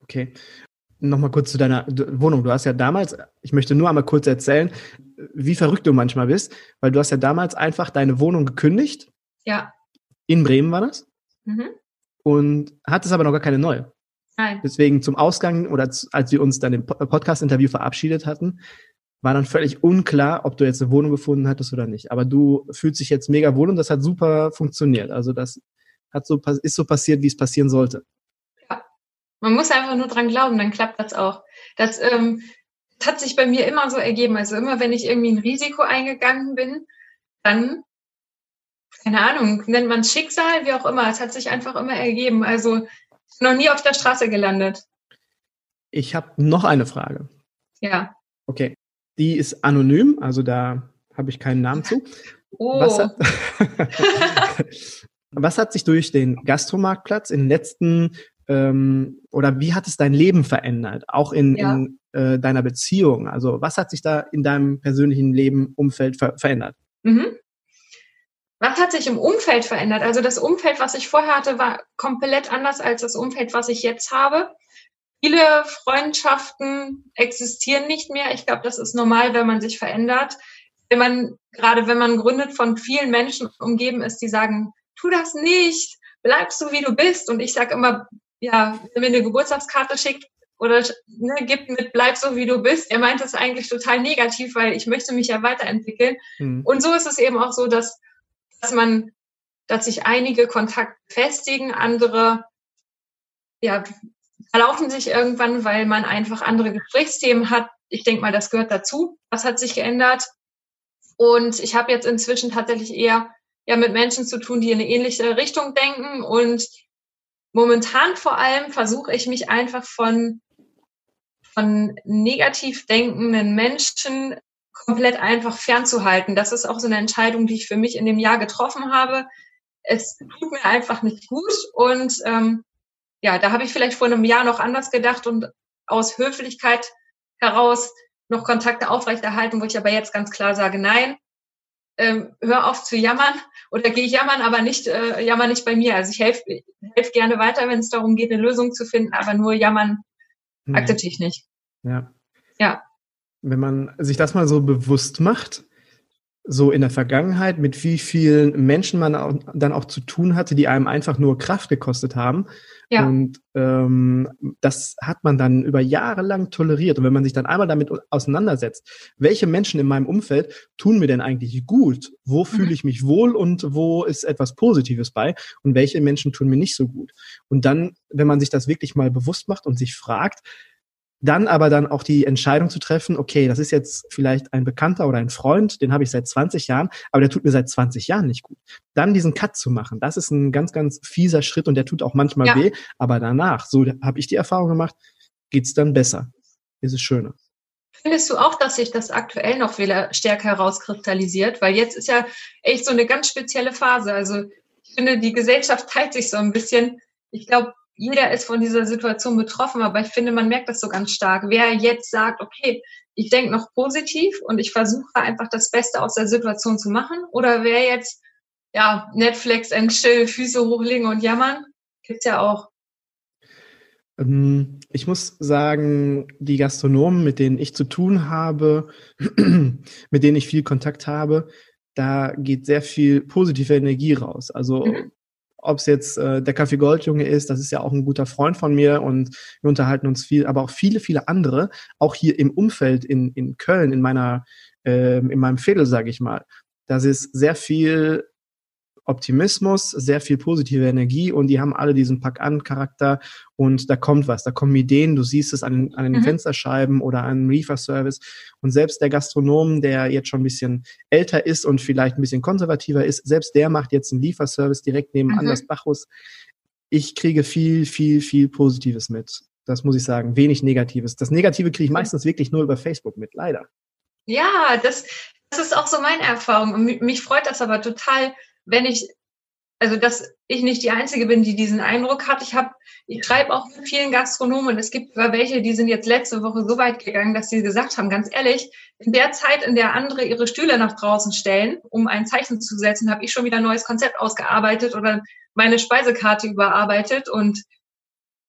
Okay nochmal kurz zu deiner Wohnung. Du hast ja damals, ich möchte nur einmal kurz erzählen, wie verrückt du manchmal bist, weil du hast ja damals einfach deine Wohnung gekündigt. Ja. In Bremen war das. Mhm. Und hattest aber noch gar keine neue. Nein. Deswegen zum Ausgang oder als wir uns dann im Podcast-Interview verabschiedet hatten, war dann völlig unklar, ob du jetzt eine Wohnung gefunden hattest oder nicht. Aber du fühlst dich jetzt mega wohl und das hat super funktioniert. Also das hat so, ist so passiert, wie es passieren sollte. Man muss einfach nur dran glauben, dann klappt das auch. Das, ähm, das hat sich bei mir immer so ergeben. Also immer, wenn ich irgendwie ein Risiko eingegangen bin, dann, keine Ahnung, nennt man es Schicksal, wie auch immer. Es hat sich einfach immer ergeben. Also noch nie auf der Straße gelandet. Ich habe noch eine Frage. Ja. Okay. Die ist anonym, also da habe ich keinen Namen zu. Oh. Was hat, was hat sich durch den Gastromarktplatz in den letzten ähm, oder wie hat es dein Leben verändert, auch in, ja. in äh, deiner Beziehung? Also was hat sich da in deinem persönlichen Leben, Umfeld ver verändert? Mhm. Was hat sich im Umfeld verändert? Also das Umfeld, was ich vorher hatte, war komplett anders als das Umfeld, was ich jetzt habe. Viele Freundschaften existieren nicht mehr. Ich glaube, das ist normal, wenn man sich verändert. Wenn man, gerade wenn man gründet, von vielen Menschen umgeben ist, die sagen, tu das nicht, bleib so wie du bist. Und ich sage immer, ja, mir eine Geburtstagskarte schickt oder ne, gibt mit bleib so wie du bist. Er meint es eigentlich total negativ, weil ich möchte mich ja weiterentwickeln. Mhm. Und so ist es eben auch so, dass, dass man, dass sich einige Kontakte festigen, andere ja, verlaufen sich irgendwann, weil man einfach andere Gesprächsthemen hat. Ich denke mal, das gehört dazu. Was hat sich geändert? Und ich habe jetzt inzwischen tatsächlich eher ja mit Menschen zu tun, die in eine ähnliche Richtung denken und momentan vor allem versuche ich mich einfach von, von negativ denkenden Menschen komplett einfach fernzuhalten. Das ist auch so eine Entscheidung, die ich für mich in dem Jahr getroffen habe. Es tut mir einfach nicht gut und ähm, ja, da habe ich vielleicht vor einem Jahr noch anders gedacht und aus Höflichkeit heraus noch Kontakte aufrechterhalten, wo ich aber jetzt ganz klar sage, nein, ähm, hör auf zu jammern oder geh jammern, aber nicht äh, jammer nicht bei mir. Also ich helfe helf gerne weiter, wenn es darum geht, eine Lösung zu finden, aber nur jammern hm. akzeptiere ich nicht. Ja. Ja. Wenn man sich das mal so bewusst macht, so in der Vergangenheit, mit wie vielen Menschen man auch, dann auch zu tun hatte, die einem einfach nur Kraft gekostet haben. Ja. Und ähm, das hat man dann über Jahre lang toleriert. Und wenn man sich dann einmal damit auseinandersetzt, welche Menschen in meinem Umfeld tun mir denn eigentlich gut? Wo mhm. fühle ich mich wohl und wo ist etwas Positives bei? Und welche Menschen tun mir nicht so gut? Und dann, wenn man sich das wirklich mal bewusst macht und sich fragt, dann aber dann auch die Entscheidung zu treffen, okay, das ist jetzt vielleicht ein Bekannter oder ein Freund, den habe ich seit 20 Jahren, aber der tut mir seit 20 Jahren nicht gut. Dann diesen Cut zu machen, das ist ein ganz, ganz fieser Schritt und der tut auch manchmal ja. weh, aber danach, so habe ich die Erfahrung gemacht, geht's dann besser. Ist es schöner. Findest du auch, dass sich das aktuell noch wieder stärker herauskristallisiert? Weil jetzt ist ja echt so eine ganz spezielle Phase. Also ich finde, die Gesellschaft teilt sich so ein bisschen. Ich glaube, jeder ist von dieser Situation betroffen, aber ich finde, man merkt das so ganz stark. Wer jetzt sagt, okay, ich denke noch positiv und ich versuche einfach das Beste aus der Situation zu machen, oder wer jetzt ja Netflix and Chill, Füße hochlegen und jammern, gibt's ja auch. Ähm, ich muss sagen, die Gastronomen, mit denen ich zu tun habe, mit denen ich viel Kontakt habe, da geht sehr viel positive Energie raus. Also mhm. Ob es jetzt äh, der Kaffee Goldjunge ist, das ist ja auch ein guter Freund von mir und wir unterhalten uns viel, aber auch viele, viele andere, auch hier im Umfeld in, in Köln, in meiner, äh, in meinem Viertel, sage ich mal. Das ist sehr viel Optimismus, sehr viel positive Energie und die haben alle diesen Pack-an-Charakter und da kommt was, da kommen Ideen, du siehst es an den, an den mhm. Fensterscheiben oder an Reefer-Service und selbst der Gastronom, der jetzt schon ein bisschen älter ist und vielleicht ein bisschen konservativer ist, selbst der macht jetzt einen Lieferservice direkt nebenan mhm. das Bacchus. Ich kriege viel, viel, viel Positives mit. Das muss ich sagen, wenig Negatives. Das Negative kriege ich meistens wirklich nur über Facebook mit, leider. Ja, das, das ist auch so meine Erfahrung. Und mich freut das aber total, wenn ich, also dass ich nicht die Einzige bin, die diesen Eindruck hat. Ich habe, ich schreibe auch mit vielen Gastronomen. Es gibt sogar welche, die sind jetzt letzte Woche so weit gegangen, dass sie gesagt haben, ganz ehrlich, in der Zeit, in der andere ihre Stühle nach draußen stellen, um ein Zeichen zu setzen, habe ich schon wieder ein neues Konzept ausgearbeitet oder meine Speisekarte überarbeitet und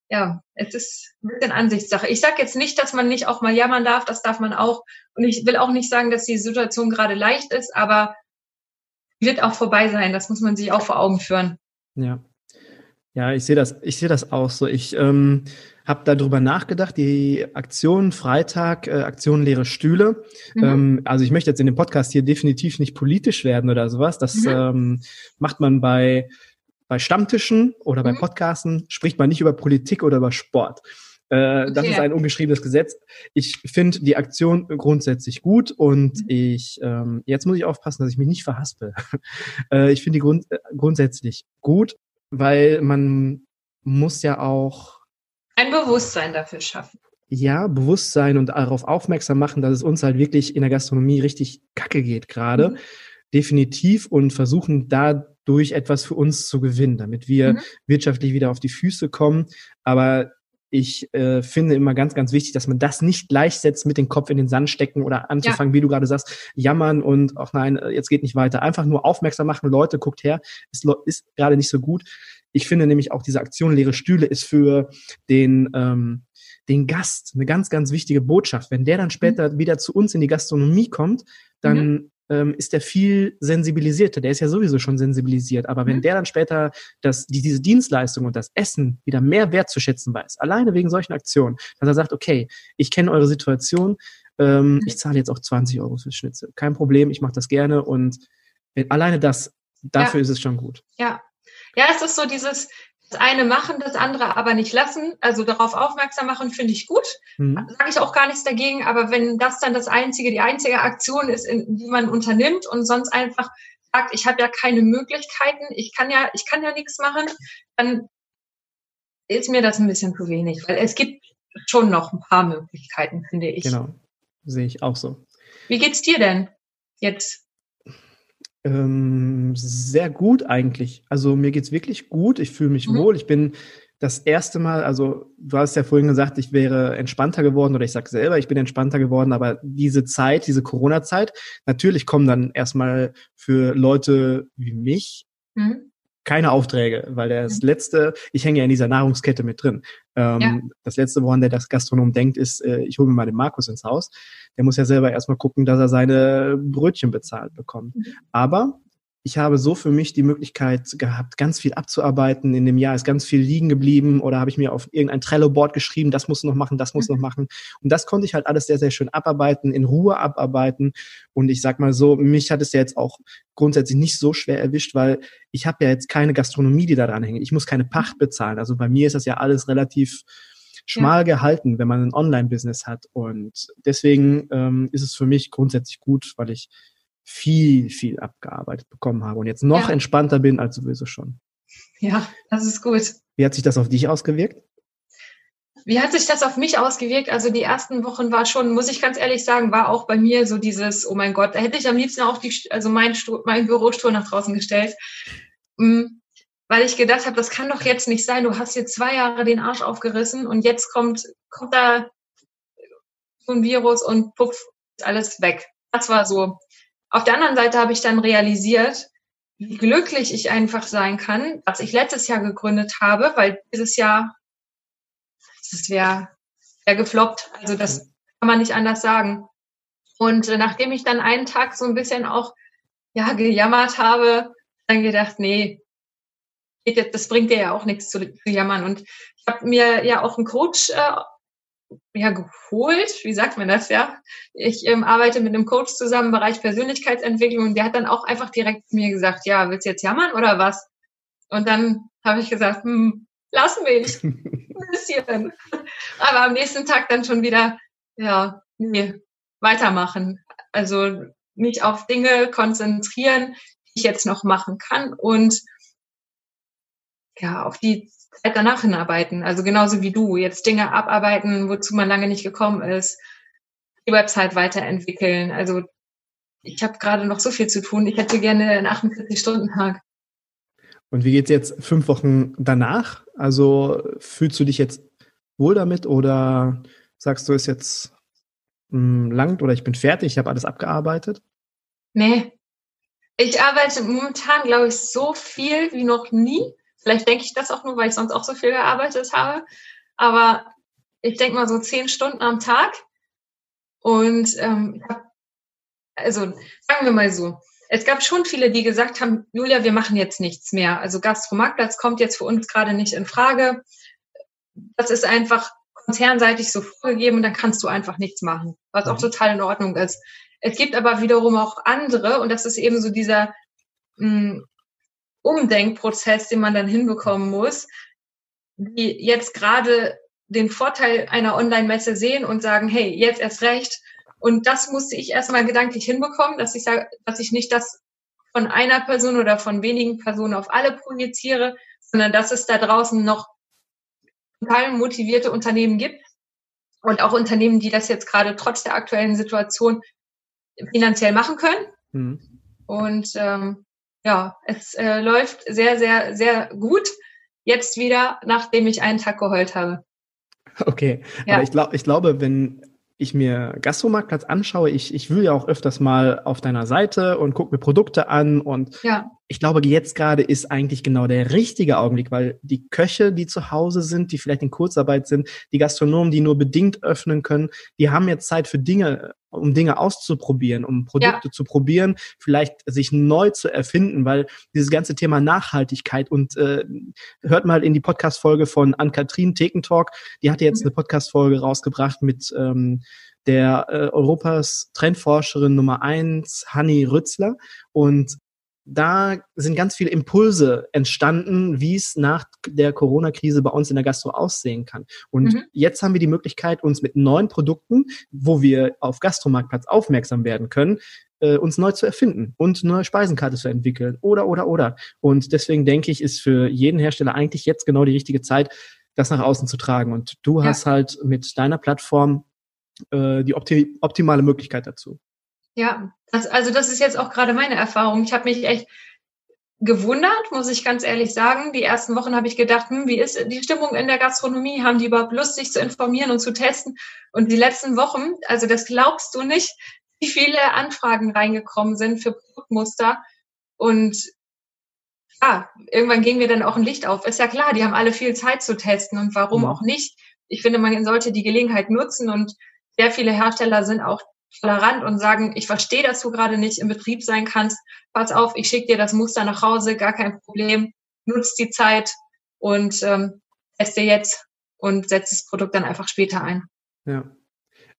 ja, es ist ein bisschen Ansichtssache. Ich sage jetzt nicht, dass man nicht auch mal jammern darf, das darf man auch. Und ich will auch nicht sagen, dass die Situation gerade leicht ist, aber wird auch vorbei sein. Das muss man sich auch vor Augen führen. Ja. Ja, ich sehe das, ich sehe das auch so. Ich ähm, habe darüber nachgedacht, die Aktion Freitag, äh, Aktion leere Stühle. Mhm. Ähm, also ich möchte jetzt in dem Podcast hier definitiv nicht politisch werden oder sowas. Das mhm. ähm, macht man bei, bei Stammtischen oder bei mhm. Podcasten, spricht man nicht über Politik oder über Sport. Äh, okay. Das ist ein ungeschriebenes Gesetz. Ich finde die Aktion grundsätzlich gut und mhm. ich, ähm, jetzt muss ich aufpassen, dass ich mich nicht verhaspel. äh, ich finde die Grund, äh, grundsätzlich gut, weil man muss ja auch ein Bewusstsein dafür schaffen. Ja, Bewusstsein und darauf aufmerksam machen, dass es uns halt wirklich in der Gastronomie richtig kacke geht gerade. Mhm. Definitiv und versuchen dadurch etwas für uns zu gewinnen, damit wir mhm. wirtschaftlich wieder auf die Füße kommen. Aber ich äh, finde immer ganz, ganz wichtig, dass man das nicht gleichsetzt mit dem Kopf in den Sand stecken oder anzufangen, ja. wie du gerade sagst, jammern und ach nein, äh, jetzt geht nicht weiter. Einfach nur aufmerksam machen, Leute, guckt her, ist, ist gerade nicht so gut. Ich finde nämlich auch diese Aktion leere Stühle ist für den ähm, den Gast eine ganz, ganz wichtige Botschaft. Wenn der dann später mhm. wieder zu uns in die Gastronomie kommt, dann mhm ähm, ist der viel sensibilisierter. Der ist ja sowieso schon sensibilisiert. Aber wenn mhm. der dann später das, die, diese Dienstleistung und das Essen wieder mehr wertzuschätzen weiß, alleine wegen solchen Aktionen, dass er sagt, okay, ich kenne eure Situation, ähm, mhm. ich zahle jetzt auch 20 Euro fürs Schnitzel. Kein Problem, ich mache das gerne und alleine das, dafür ja. ist es schon gut. Ja. Ja, es ist so dieses, das eine machen, das andere aber nicht lassen. Also darauf aufmerksam machen, finde ich gut. Mhm. Sage ich auch gar nichts dagegen. Aber wenn das dann das einzige, die einzige Aktion ist, in, die man unternimmt und sonst einfach sagt, ich habe ja keine Möglichkeiten, ich kann ja, ich kann ja nichts machen, dann ist mir das ein bisschen zu wenig. Weil es gibt schon noch ein paar Möglichkeiten, finde ich. Genau, sehe ich auch so. Wie geht's dir denn jetzt? Ähm, sehr gut eigentlich. Also mir geht's wirklich gut. Ich fühle mich mhm. wohl. Ich bin das erste Mal, also du hast ja vorhin gesagt, ich wäre entspannter geworden oder ich sag selber, ich bin entspannter geworden, aber diese Zeit, diese Corona-Zeit, natürlich kommen dann erstmal für Leute wie mich mhm. Keine Aufträge, weil das mhm. letzte, ich hänge ja in dieser Nahrungskette mit drin. Ähm, ja. Das letzte, woran der das Gastronom denkt, ist, äh, ich hole mir mal den Markus ins Haus der muss ja selber erstmal gucken, dass er seine Brötchen bezahlt bekommt. Mhm. Aber ich habe so für mich die Möglichkeit gehabt, ganz viel abzuarbeiten. In dem Jahr ist ganz viel liegen geblieben oder habe ich mir auf irgendein Trello-Board geschrieben, das muss noch machen, das muss noch mhm. machen. Und das konnte ich halt alles sehr, sehr schön abarbeiten, in Ruhe abarbeiten. Und ich sag mal so, mich hat es ja jetzt auch grundsätzlich nicht so schwer erwischt, weil ich habe ja jetzt keine Gastronomie, die da dran hängt. Ich muss keine Pacht bezahlen. Also bei mir ist das ja alles relativ schmal ja. gehalten, wenn man ein Online-Business hat. Und deswegen ähm, ist es für mich grundsätzlich gut, weil ich viel, viel abgearbeitet bekommen habe und jetzt noch ja. entspannter bin als sowieso schon. Ja, das ist gut. Wie hat sich das auf dich ausgewirkt? Wie hat sich das auf mich ausgewirkt? Also die ersten Wochen war schon, muss ich ganz ehrlich sagen, war auch bei mir so dieses, oh mein Gott, da hätte ich am liebsten auch die, also mein, mein Bürostuhl nach draußen gestellt. Mm, weil ich gedacht habe, das kann doch jetzt nicht sein. Du hast jetzt zwei Jahre den Arsch aufgerissen und jetzt kommt, kommt da so ein Virus und puff, ist alles weg. Das war so. Auf der anderen Seite habe ich dann realisiert, wie glücklich ich einfach sein kann, was ich letztes Jahr gegründet habe, weil dieses Jahr, das wäre wär gefloppt. Also das kann man nicht anders sagen. Und äh, nachdem ich dann einen Tag so ein bisschen auch ja gejammert habe, dann gedacht, nee, das bringt dir ja auch nichts zu, jammern. Und ich habe mir ja auch einen Coach äh, ja, geholt, wie sagt man das ja? Ich ähm, arbeite mit einem Coach zusammen im Bereich Persönlichkeitsentwicklung und der hat dann auch einfach direkt zu mir gesagt, ja, willst du jetzt jammern oder was? Und dann habe ich gesagt, hm, lass mich ein bisschen. Aber am nächsten Tag dann schon wieder, ja, nee, weitermachen. Also mich auf Dinge konzentrieren, die ich jetzt noch machen kann und ja, auf die Zeit danach hinarbeiten. Also genauso wie du. Jetzt Dinge abarbeiten, wozu man lange nicht gekommen ist. Die Website weiterentwickeln. Also ich habe gerade noch so viel zu tun. Ich hätte gerne einen 48-Stunden-Tag. Und wie geht's jetzt fünf Wochen danach? Also fühlst du dich jetzt wohl damit oder sagst du, ist jetzt mh, hm, langt oder ich bin fertig, ich habe alles abgearbeitet? Nee. Ich arbeite momentan, glaube ich, so viel wie noch nie. Vielleicht denke ich das auch nur, weil ich sonst auch so viel gearbeitet habe. Aber ich denke mal so zehn Stunden am Tag. Und ähm, also sagen wir mal so, es gab schon viele, die gesagt haben, Julia, wir machen jetzt nichts mehr. Also Gastromarktplatz kommt jetzt für uns gerade nicht in Frage. Das ist einfach konzernseitig so vorgegeben und dann kannst du einfach nichts machen, was auch mhm. total in Ordnung ist. Es gibt aber wiederum auch andere und das ist eben so dieser mh, hm, Umdenkprozess, den man dann hinbekommen muss, die jetzt gerade den Vorteil einer Online-Messe sehen und sagen, hey, jetzt erst recht. Und das musste ich erstmal gedanklich hinbekommen, dass ich sage, dass ich nicht das von einer Person oder von wenigen Personen auf alle projiziere, sondern dass es da draußen noch total motivierte Unternehmen gibt und auch Unternehmen, die das jetzt gerade trotz der aktuellen Situation finanziell machen können. Mhm. Und ähm, ja, es äh, läuft sehr, sehr, sehr gut. Jetzt wieder, nachdem ich einen Tag geheult habe. Okay, ja. aber ich, glaub, ich glaube, wenn ich mir Gastromarktplatz anschaue, ich, ich will ja auch öfters mal auf deiner Seite und gucke mir Produkte an und ja. ich glaube, jetzt gerade ist eigentlich genau der richtige Augenblick, weil die Köche, die zu Hause sind, die vielleicht in Kurzarbeit sind, die Gastronomen, die nur bedingt öffnen können, die haben jetzt Zeit für Dinge um Dinge auszuprobieren, um Produkte ja. zu probieren, vielleicht sich neu zu erfinden, weil dieses ganze Thema Nachhaltigkeit und äh, hört mal in die Podcast-Folge von Ann-Kathrin Thekentalk, die hat jetzt mhm. eine Podcast-Folge rausgebracht mit ähm, der äh, Europas Trendforscherin Nummer eins, Hanni Rützler. Und da sind ganz viele Impulse entstanden, wie es nach der Corona-Krise bei uns in der Gastro aussehen kann. Und mhm. jetzt haben wir die Möglichkeit, uns mit neuen Produkten, wo wir auf Gastromarktplatz aufmerksam werden können, äh, uns neu zu erfinden und neue Speisenkarte zu entwickeln oder, oder, oder. Und deswegen denke ich, ist für jeden Hersteller eigentlich jetzt genau die richtige Zeit, das nach außen zu tragen. Und du ja. hast halt mit deiner Plattform äh, die opti optimale Möglichkeit dazu. Ja, das, also das ist jetzt auch gerade meine Erfahrung. Ich habe mich echt gewundert, muss ich ganz ehrlich sagen. Die ersten Wochen habe ich gedacht, hm, wie ist die Stimmung in der Gastronomie? Haben die überhaupt Lust, sich zu informieren und zu testen? Und die letzten Wochen, also das glaubst du nicht, wie viele Anfragen reingekommen sind für Produktmuster. Und ja, irgendwann ging mir dann auch ein Licht auf. Ist ja klar, die haben alle viel Zeit zu testen und warum mhm. auch nicht. Ich finde, man sollte die Gelegenheit nutzen und sehr viele Hersteller sind auch tolerant und sagen, ich verstehe, dass du gerade nicht im Betrieb sein kannst. Pass auf, ich schicke dir das Muster nach Hause, gar kein Problem. Nutz die Zeit und ähm, teste jetzt und setz das Produkt dann einfach später ein. Ja.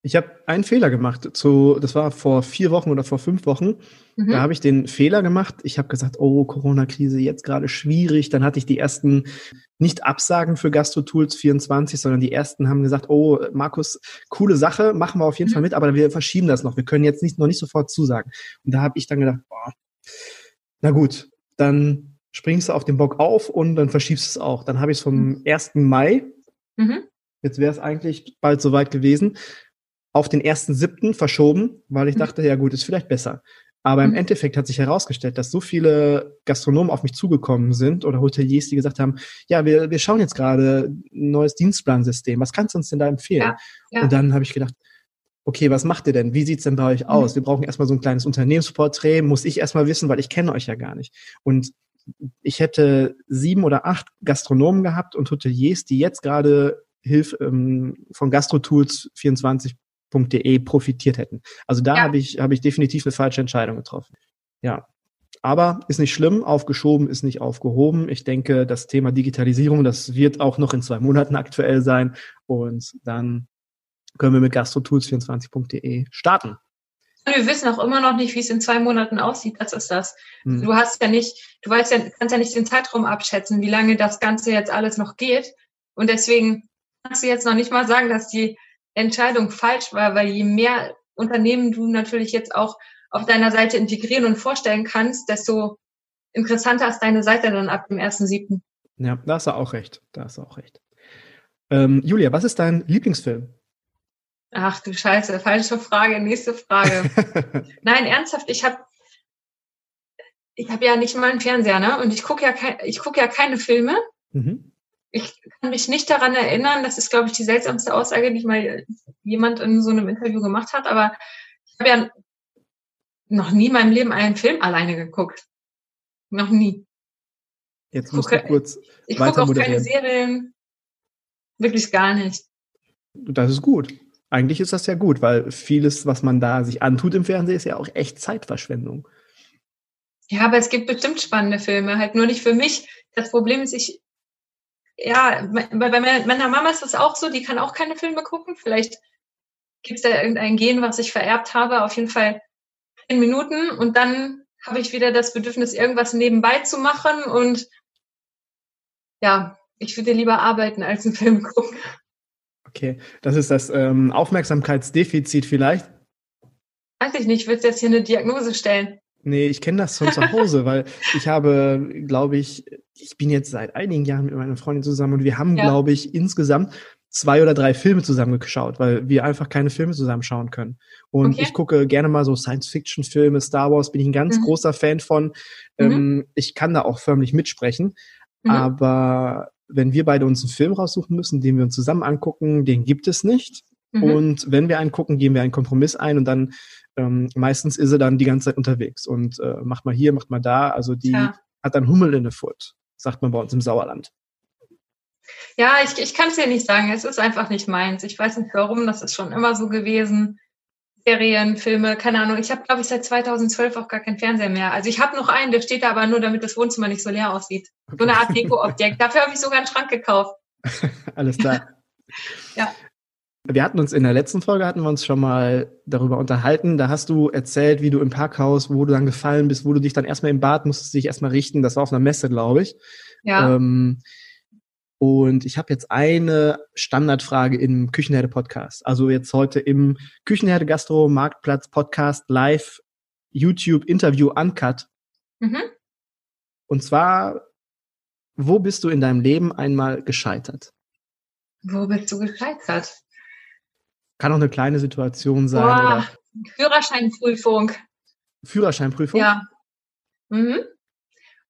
Ich habe einen Fehler gemacht. Zu, das war vor vier Wochen oder vor fünf Wochen. Mhm. Da habe ich den Fehler gemacht. Ich habe gesagt, oh, Corona-Krise, jetzt gerade schwierig. Dann hatte ich die ersten nicht Absagen für GastroTools 24, sondern die ersten haben gesagt, oh, Markus, coole Sache, machen wir auf jeden mhm. Fall mit, aber wir verschieben das noch. Wir können jetzt nicht, noch nicht sofort zusagen. Und da habe ich dann gedacht, boah, na gut, dann springst du auf den Bock auf und dann verschiebst du es auch. Dann habe ich es vom 1. Mhm. Mai, mhm. jetzt wäre es eigentlich bald soweit gewesen, auf den 1.7. verschoben, weil ich mhm. dachte, ja gut, ist vielleicht besser. Aber im mhm. Endeffekt hat sich herausgestellt, dass so viele Gastronomen auf mich zugekommen sind oder Hoteliers, die gesagt haben, ja, wir, wir schauen jetzt gerade ein neues Dienstplansystem. Was kannst du uns denn da empfehlen? Ja, ja. Und dann habe ich gedacht, okay, was macht ihr denn? Wie sieht's denn bei euch aus? Mhm. Wir brauchen erstmal so ein kleines Unternehmensporträt, muss ich erstmal wissen, weil ich kenne euch ja gar nicht. Und ich hätte sieben oder acht Gastronomen gehabt und Hoteliers, die jetzt gerade Hilfe ähm, von GastroTools 24 De profitiert hätten. Also da ja. habe ich, habe ich definitiv eine falsche Entscheidung getroffen. Ja. Aber ist nicht schlimm, aufgeschoben ist nicht aufgehoben. Ich denke, das Thema Digitalisierung, das wird auch noch in zwei Monaten aktuell sein. Und dann können wir mit gastrotools24.de starten. Wir wissen auch immer noch nicht, wie es in zwei Monaten aussieht. Das ist das. Hm. Du hast ja nicht, du weißt ja, kannst ja nicht den Zeitraum abschätzen, wie lange das Ganze jetzt alles noch geht. Und deswegen kannst du jetzt noch nicht mal sagen, dass die Entscheidung falsch war, weil je mehr Unternehmen du natürlich jetzt auch auf deiner Seite integrieren und vorstellen kannst, desto interessanter ist deine Seite dann ab dem 1.7. Ja, da hast du auch recht. Da hast du auch recht. Ähm, Julia, was ist dein Lieblingsfilm? Ach du Scheiße, falsche Frage, nächste Frage. Nein, ernsthaft, ich habe ich hab ja nicht mal einen Fernseher, ne? Und ich gucke ja, kein, ich guck ja keine Filme. Mhm ich kann mich nicht daran erinnern, das ist, glaube ich, die seltsamste Aussage, die mal jemand in so einem Interview gemacht hat, aber ich habe ja noch nie in meinem Leben einen Film alleine geguckt. Noch nie. Jetzt musst gucke, du kurz Ich gucke auch keine Serien. Wirklich gar nicht. Das ist gut. Eigentlich ist das ja gut, weil vieles, was man da sich antut im Fernsehen, ist ja auch echt Zeitverschwendung. Ja, aber es gibt bestimmt spannende Filme, halt nur nicht für mich. Das Problem ist, ich ja, bei, bei meiner Mama ist das auch so, die kann auch keine Filme gucken. Vielleicht gibt es da irgendein Gen, was ich vererbt habe. Auf jeden Fall zehn Minuten und dann habe ich wieder das Bedürfnis, irgendwas nebenbei zu machen und ja, ich würde lieber arbeiten als einen Film gucken. Okay, das ist das ähm, Aufmerksamkeitsdefizit vielleicht? Weiß ich nicht, ich würde jetzt hier eine Diagnose stellen. Nee, ich kenne das von zu Hause, weil ich habe, glaube ich, ich bin jetzt seit einigen Jahren mit meiner Freundin zusammen und wir haben, ja. glaube ich, insgesamt zwei oder drei Filme zusammengeschaut, weil wir einfach keine Filme zusammen schauen können. Und okay. ich gucke gerne mal so Science-Fiction-Filme, Star Wars bin ich ein ganz mhm. großer Fan von. Mhm. Ähm, ich kann da auch förmlich mitsprechen. Mhm. Aber wenn wir beide uns einen Film raussuchen müssen, den wir uns zusammen angucken, den gibt es nicht. Mhm. Und wenn wir einen gucken, gehen wir einen Kompromiss ein und dann ähm, meistens ist er dann die ganze Zeit unterwegs und äh, macht mal hier, macht mal da. Also die ja. hat dann Hummel in der Foot sagt man bei uns im Sauerland. Ja, ich, ich kann es dir nicht sagen. Es ist einfach nicht meins. Ich weiß nicht warum, das ist schon immer so gewesen. Serien, Filme, keine Ahnung. Ich habe, glaube ich, seit 2012 auch gar keinen Fernseher mehr. Also ich habe noch einen, der steht da aber nur, damit das Wohnzimmer nicht so leer aussieht. So eine Art Deko-Objekt. Dafür habe ich sogar einen Schrank gekauft. Alles klar. ja. Wir hatten uns in der letzten Folge hatten wir uns schon mal darüber unterhalten. Da hast du erzählt, wie du im Parkhaus, wo du dann gefallen bist, wo du dich dann erstmal im Bad musstest dich erstmal richten. Das war auf einer Messe, glaube ich. Ja. Ähm, und ich habe jetzt eine Standardfrage im Küchenherde Podcast. Also jetzt heute im Küchenherde Gastro Marktplatz Podcast Live YouTube Interview Uncut. Mhm. Und zwar, wo bist du in deinem Leben einmal gescheitert? Wo bist du gescheitert? Kann auch eine kleine Situation sein. Boah, oder Führerscheinprüfung. Führerscheinprüfung? Ja. Mhm.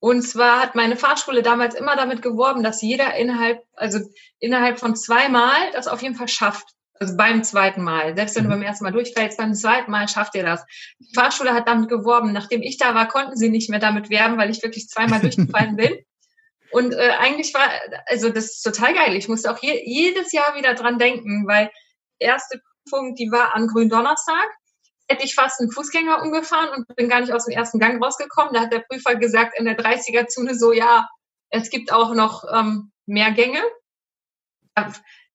Und zwar hat meine Fahrschule damals immer damit geworben, dass jeder innerhalb, also innerhalb von zweimal das auf jeden Fall schafft. Also beim zweiten Mal. Selbst wenn mhm. du beim ersten Mal durchfällst, beim zweiten Mal schafft ihr das. Die Fahrschule hat damit geworben. Nachdem ich da war, konnten sie nicht mehr damit werben, weil ich wirklich zweimal durchgefallen bin. Und äh, eigentlich war, also das ist total geil. Ich musste auch je, jedes Jahr wieder dran denken, weil erste Prüfung, die war an Gründonnerstag. Hätte ich fast einen Fußgänger umgefahren und bin gar nicht aus dem ersten Gang rausgekommen. Da hat der Prüfer gesagt in der 30er-Zone so, ja, es gibt auch noch ähm, mehr Gänge. Da,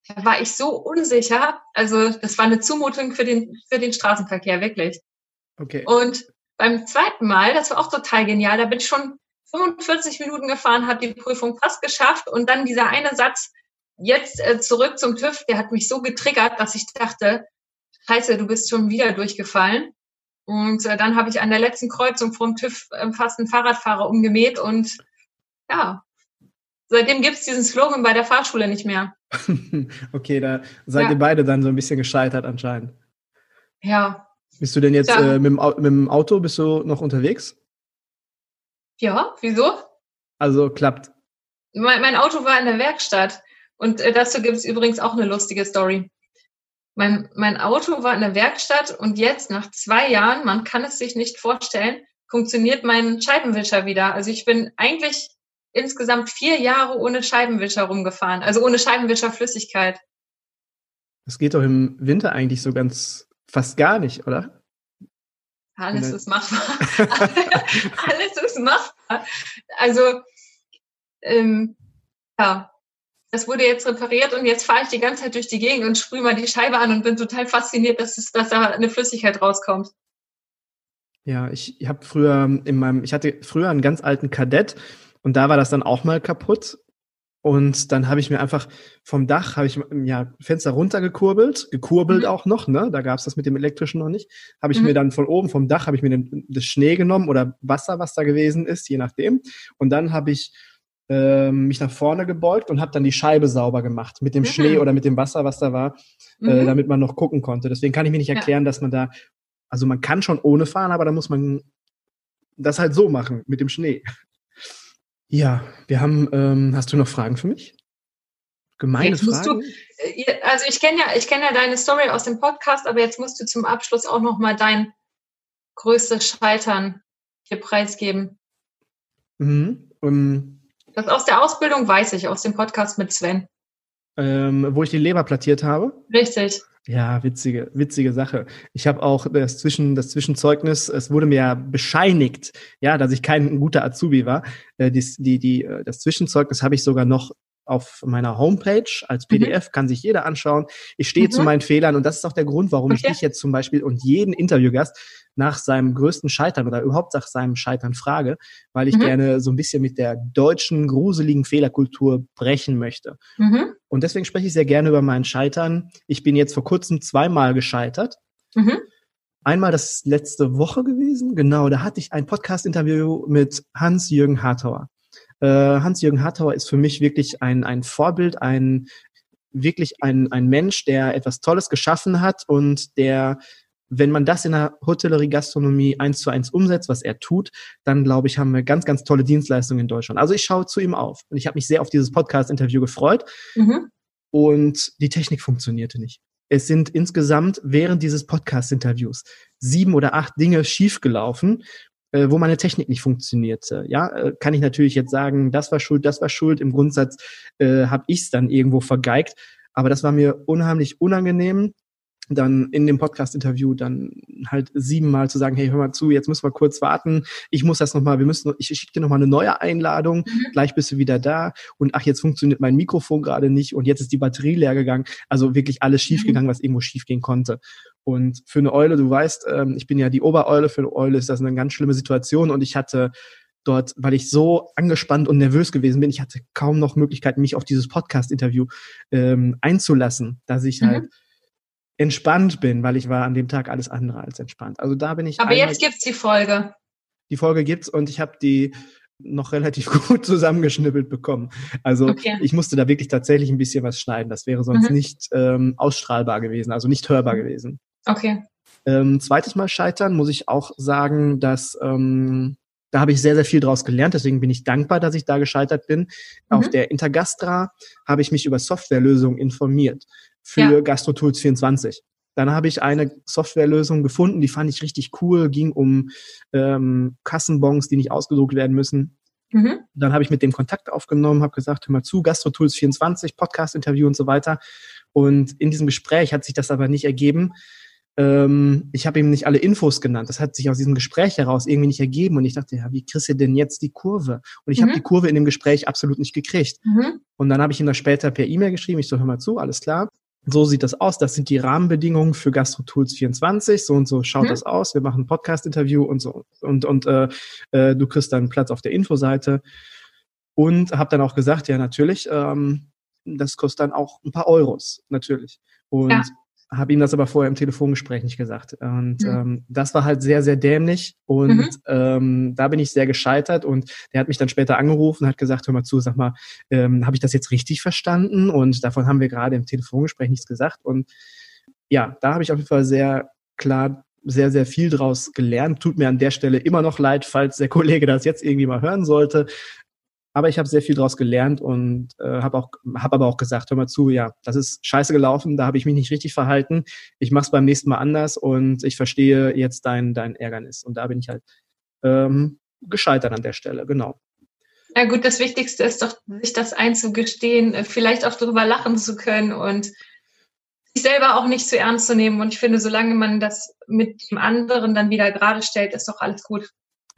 da war ich so unsicher. Also das war eine Zumutung für den, für den Straßenverkehr, wirklich. Okay. Und beim zweiten Mal, das war auch total genial, da bin ich schon 45 Minuten gefahren, habe die Prüfung fast geschafft und dann dieser eine Satz, jetzt äh, zurück zum TÜV, der hat mich so getriggert, dass ich dachte, scheiße, du bist schon wieder durchgefallen. Und äh, dann habe ich an der letzten Kreuzung vom TÜV äh, fast einen Fahrradfahrer umgemäht und ja, seitdem gibt's diesen Slogan bei der Fahrschule nicht mehr. okay, da seid ja. ihr beide dann so ein bisschen gescheitert anscheinend. Ja, Bist du denn jetzt Ja. äh, mit, mit dem Auto, bist du noch unterwegs? Ja, wieso? Also klappt. Mein, mein Auto war in der Werkstatt. Und äh, dazu gibt es übrigens auch eine lustige Story. Mein, mein Auto war in der Werkstatt und jetzt nach zwei Jahren, man kann es sich nicht vorstellen, funktioniert mein Scheibenwischer wieder. Also ich bin eigentlich insgesamt vier Jahre ohne Scheibenwischer rumgefahren, also ohne Scheibenwischerflüssigkeit. Das geht doch im Winter eigentlich so ganz fast gar nicht, oder? Alles ist machbar. Alles ist machbar. Also, ähm, ja, das wurde jetzt repariert und jetzt fahre ich die ganze Zeit durch die Gegend und sprühe mal die Scheibe an und bin total fasziniert, dass, es, dass da eine Flüssigkeit rauskommt. Ja, ich, habe früher in meinem, ich hatte früher einen ganz alten Kadett und da war das dann auch mal kaputt. Und dann habe ich mir einfach vom Dach, habe ich ja Fenster runtergekurbelt, gekurbelt Mhm. auch noch, ne? Da gab's das mit dem elektrischen noch nicht. Habe ich Mhm. mir dann von oben vom Dach habe ich mir den, das Schnee genommen oder Wasser, was da gewesen ist, je nachdem. Und dann habe ich mich nach vorne gebeugt und habe dann die Scheibe sauber gemacht mit dem Mhm. Schnee oder mit dem Wasser, was da war, äh, Mhm. damit man noch gucken konnte. Deswegen kann ich mir nicht Ja. erklären, dass man da, also man kann schon ohne fahren, aber da muss man das halt so machen mit dem Schnee. Ja, wir haben, ähm, hast du noch Fragen für mich? Gemeine Jetzt musst du- Fragen? Äh, Also ich kenne ja, ich kenne ja deine Story aus dem Podcast, aber jetzt musst du zum Abschluss auch noch mal dein größtes Scheitern hier preisgeben. Mhm. Ähm, Das aus der Ausbildung weiß ich, aus dem Podcast mit Sven. ähm, wo ich die Leber plattiert habe. Richtig. Ja, witzige, witzige Sache. Ich habe auch das, Zwischen, das Zwischenzeugnis, es wurde mir ja bescheinigt, ja, dass ich kein guter Azubi war. Äh, die, die, die, äh, das Zwischenzeugnis habe ich sogar noch auf meiner Homepage als Mhm. PDF, kann sich jeder anschauen. Ich stehe Mhm. zu meinen Fehlern und das ist auch der Grund, warum ich Okay. dich jetzt zum Beispiel und jeden Interviewgast nach seinem größten Scheitern oder überhaupt nach seinem Scheitern frage, weil ich Mhm. gerne so ein bisschen mit der deutschen gruseligen Fehlerkultur brechen möchte. Mhm. Und deswegen spreche ich sehr gerne über mein Scheitern. Ich bin jetzt vor kurzem zweimal gescheitert. Mhm. Einmal das letzte Woche gewesen, genau, da hatte ich ein Podcast-Interview mit Hans-Jürgen Hartauer. Äh, Hans-Jürgen Hartauer ist für mich wirklich ein, ein Vorbild, ein wirklich ein, ein Mensch, der etwas Tolles geschaffen hat und der, wenn man das in der Hotellerie, Gastronomie eins zu eins umsetzt, was er tut, dann glaube ich, haben wir ganz, ganz tolle Dienstleistungen in Deutschland. Also ich schaue zu ihm auf und ich habe mich sehr auf dieses Podcast-Interview gefreut Mhm. und die Technik funktionierte nicht. Es sind insgesamt während dieses Podcast-Interviews sieben oder acht Dinge schiefgelaufen, äh, wo meine Technik nicht funktionierte. Ja, äh, kann ich natürlich jetzt sagen, das war schuld, das war schuld. Im Grundsatz äh, habe ich es dann irgendwo vergeigt, aber das war mir unheimlich unangenehm. Dann in dem Podcast-Interview dann halt siebenmal zu sagen, hey, hör mal zu, jetzt müssen wir kurz warten. Ich muss das nochmal, wir müssen, ich schicke dir nochmal eine neue Einladung, Mhm. gleich bist du wieder da und ach, jetzt funktioniert mein Mikrofon gerade nicht und jetzt ist die Batterie leer gegangen. Also wirklich alles schiefgegangen, was irgendwo schiefgehen konnte. Und für eine Eule, du weißt, ähm, ich bin ja die Obereule, für eine Eule ist das eine ganz schlimme Situation und ich hatte dort, weil ich so angespannt und nervös gewesen bin, ich hatte kaum noch Möglichkeiten, mich auf dieses Podcast-Interview ähm, einzulassen, dass ich Mhm. halt entspannt bin, weil ich war an dem Tag alles andere als entspannt. Also da bin ich Aber jetzt gibt's die Folge. die Folge gibt's und ich habe die noch relativ gut zusammengeschnippelt bekommen. Also Okay. ich musste da wirklich tatsächlich ein bisschen was schneiden. Das wäre sonst Mhm. nicht ähm, ausstrahlbar gewesen, also nicht hörbar gewesen. Okay. Ähm, zweites Mal scheitern muss ich auch sagen, dass ähm, da habe ich sehr, sehr viel draus gelernt. Deswegen bin ich dankbar, dass ich da gescheitert bin. Auf Mhm. der Intergastra habe ich mich über Softwarelösungen informiert für Ja. GastroTools 24. Dann habe ich eine Softwarelösung gefunden, die fand ich richtig cool, ging um ähm, Kassenbons, die nicht ausgedruckt werden müssen. Mhm. Dann habe ich mit dem Kontakt aufgenommen, habe gesagt, hör mal zu, GastroTools 24, Podcast-Interview und so weiter. Und in diesem Gespräch hat sich das aber nicht ergeben. Ähm, ich habe ihm nicht alle Infos genannt. Das hat sich aus diesem Gespräch heraus irgendwie nicht ergeben. Und ich dachte, ja, wie kriegst du denn jetzt die Kurve? Und ich habe Mhm. die Kurve in dem Gespräch absolut nicht gekriegt. Mhm. Und dann habe ich ihm das später per E-Mail geschrieben. Ich so, hör mal zu, alles klar. So sieht das aus. Das sind die Rahmenbedingungen für GastroTools 24. So und so schaut Mhm. das aus. Wir machen ein Podcast-Interview und so. Und, und äh, äh, du kriegst dann Platz auf der Infoseite. Und habe dann auch gesagt, ja, natürlich, ähm, das kostet dann auch ein paar Euros, natürlich. Und Ja. Habe ihm das aber vorher im Telefongespräch nicht gesagt. Und Mhm. ähm, das war halt sehr, sehr dämlich. Und Mhm. ähm, da bin ich sehr gescheitert. Und der hat mich dann später angerufen, hat gesagt, hör mal zu, sag mal, ähm, habe ich das jetzt richtig verstanden? Und davon haben wir gerade im Telefongespräch nichts gesagt. Und ja, da habe ich auf jeden Fall sehr klar sehr, sehr viel draus gelernt. Tut mir an der Stelle immer noch leid, falls der Kollege das jetzt irgendwie mal hören sollte. Aber ich habe sehr viel daraus gelernt und äh, habe auch, aber auch gesagt, hör mal zu, ja, das ist scheiße gelaufen, da habe ich mich nicht richtig verhalten. Ich mache es beim nächsten Mal anders und ich verstehe jetzt dein, dein Ärgernis. Und da bin ich halt ähm, gescheitert an der Stelle, genau. Ja gut, das Wichtigste ist doch, sich das einzugestehen, äh, vielleicht auch darüber lachen zu können und sich selber auch nicht zu ernst zu nehmen. Und ich finde, solange man das mit dem anderen dann wieder gerade stellt, ist doch alles gut.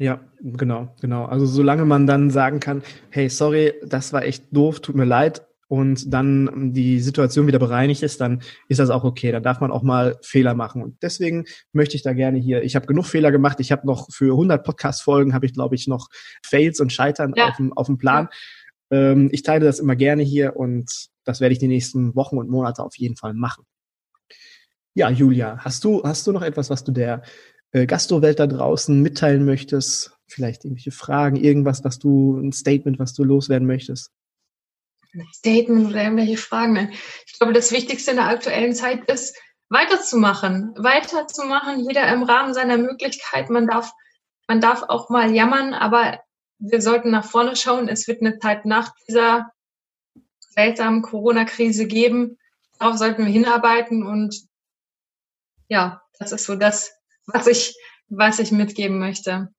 Ja, genau, genau. Also solange man dann sagen kann, hey, sorry, das war echt doof, tut mir leid, und dann die Situation wieder bereinigt ist, dann ist das auch okay. Dann darf man auch mal Fehler machen. Und deswegen möchte ich da gerne hier, ich habe genug Fehler gemacht. Ich habe noch für 100 Podcast-Folgen, habe ich, glaube ich, noch Fails und Scheitern ja. auf, dem, auf dem Plan. Ja. Ähm, ich teile das immer gerne hier und das werde ich die nächsten Wochen und Monate auf jeden Fall machen. Ja, Julia, hast du, hast du noch etwas, was du der äh, Gastrowelt da draußen mitteilen möchtest? Vielleicht irgendwelche Fragen, irgendwas, was du, ein Statement, was du loswerden möchtest? Statement oder irgendwelche Fragen. Ich glaube, das Wichtigste in der aktuellen Zeit ist, weiterzumachen. Weiterzumachen, jeder im Rahmen seiner Möglichkeit. Man darf, man darf auch mal jammern, aber wir sollten nach vorne schauen. Es wird eine Zeit nach dieser seltsamen Corona-Krise geben. Darauf sollten wir hinarbeiten und ja, das ist so das, was ich, was ich mitgeben möchte.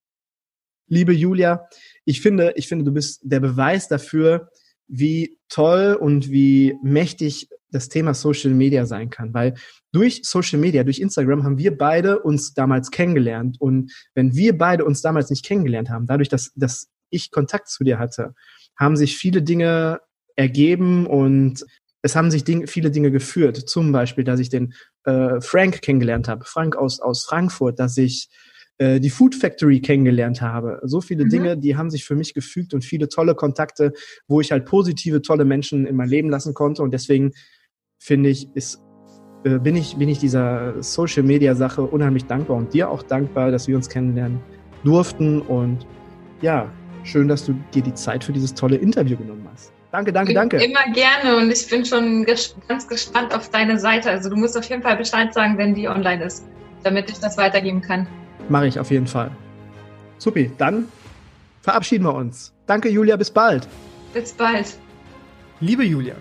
Liebe Julia, ich finde, ich finde, du bist der Beweis dafür, wie toll und wie mächtig das Thema Social Media sein kann, weil durch Social Media, durch Instagram haben wir beide uns damals kennengelernt und wenn wir beide uns damals nicht kennengelernt haben, dadurch, dass, dass ich Kontakt zu dir hatte, haben sich viele Dinge ergeben und es haben sich Ding, viele Dinge geführt. Zum Beispiel, dass ich den äh, Frank kennengelernt habe, Frank aus, aus Frankfurt, dass ich äh, die Food Factory kennengelernt habe. So viele mhm. Dinge, die haben sich für mich gefügt und viele tolle Kontakte, wo ich halt positive, tolle Menschen in mein Leben lassen konnte. Und deswegen finde ich, ist, äh, bin ich, bin ich dieser Social Media Sache unheimlich dankbar und dir auch dankbar, dass wir uns kennenlernen durften. Und ja, schön, dass du dir die Zeit für dieses tolle Interview genommen hast. Danke, danke, danke. Immer gerne und ich bin schon ges ganz gespannt auf deine Seite. Also du musst auf jeden Fall Bescheid sagen, wenn die online ist, damit ich das weitergeben kann. Mache ich auf jeden Fall. Supi, dann verabschieden wir uns. Danke, Julia, bis bald. Bis bald. Liebe Julia,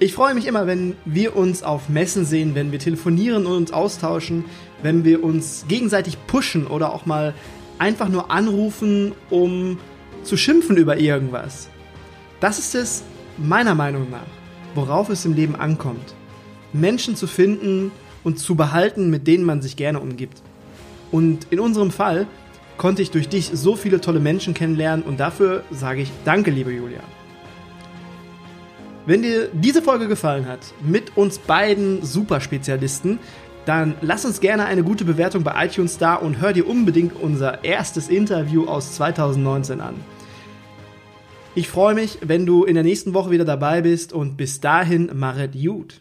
ich freue mich immer, wenn wir uns auf Messen sehen, wenn wir telefonieren und uns austauschen, wenn wir uns gegenseitig pushen oder auch mal einfach nur anrufen, um zu schimpfen über irgendwas. Das ist es meiner Meinung nach, worauf es im Leben ankommt. Menschen zu finden und zu behalten, mit denen man sich gerne umgibt. Und in unserem Fall konnte ich durch dich so viele tolle Menschen kennenlernen und dafür sage ich danke, liebe Julia. Wenn dir diese Folge gefallen hat, mit uns beiden Superspezialisten, dann lass uns gerne eine gute Bewertung bei iTunes da und hör dir unbedingt unser erstes Interview aus 2019 an. Ich freue mich, wenn du in der nächsten Woche wieder dabei bist und bis dahin Maret Jud.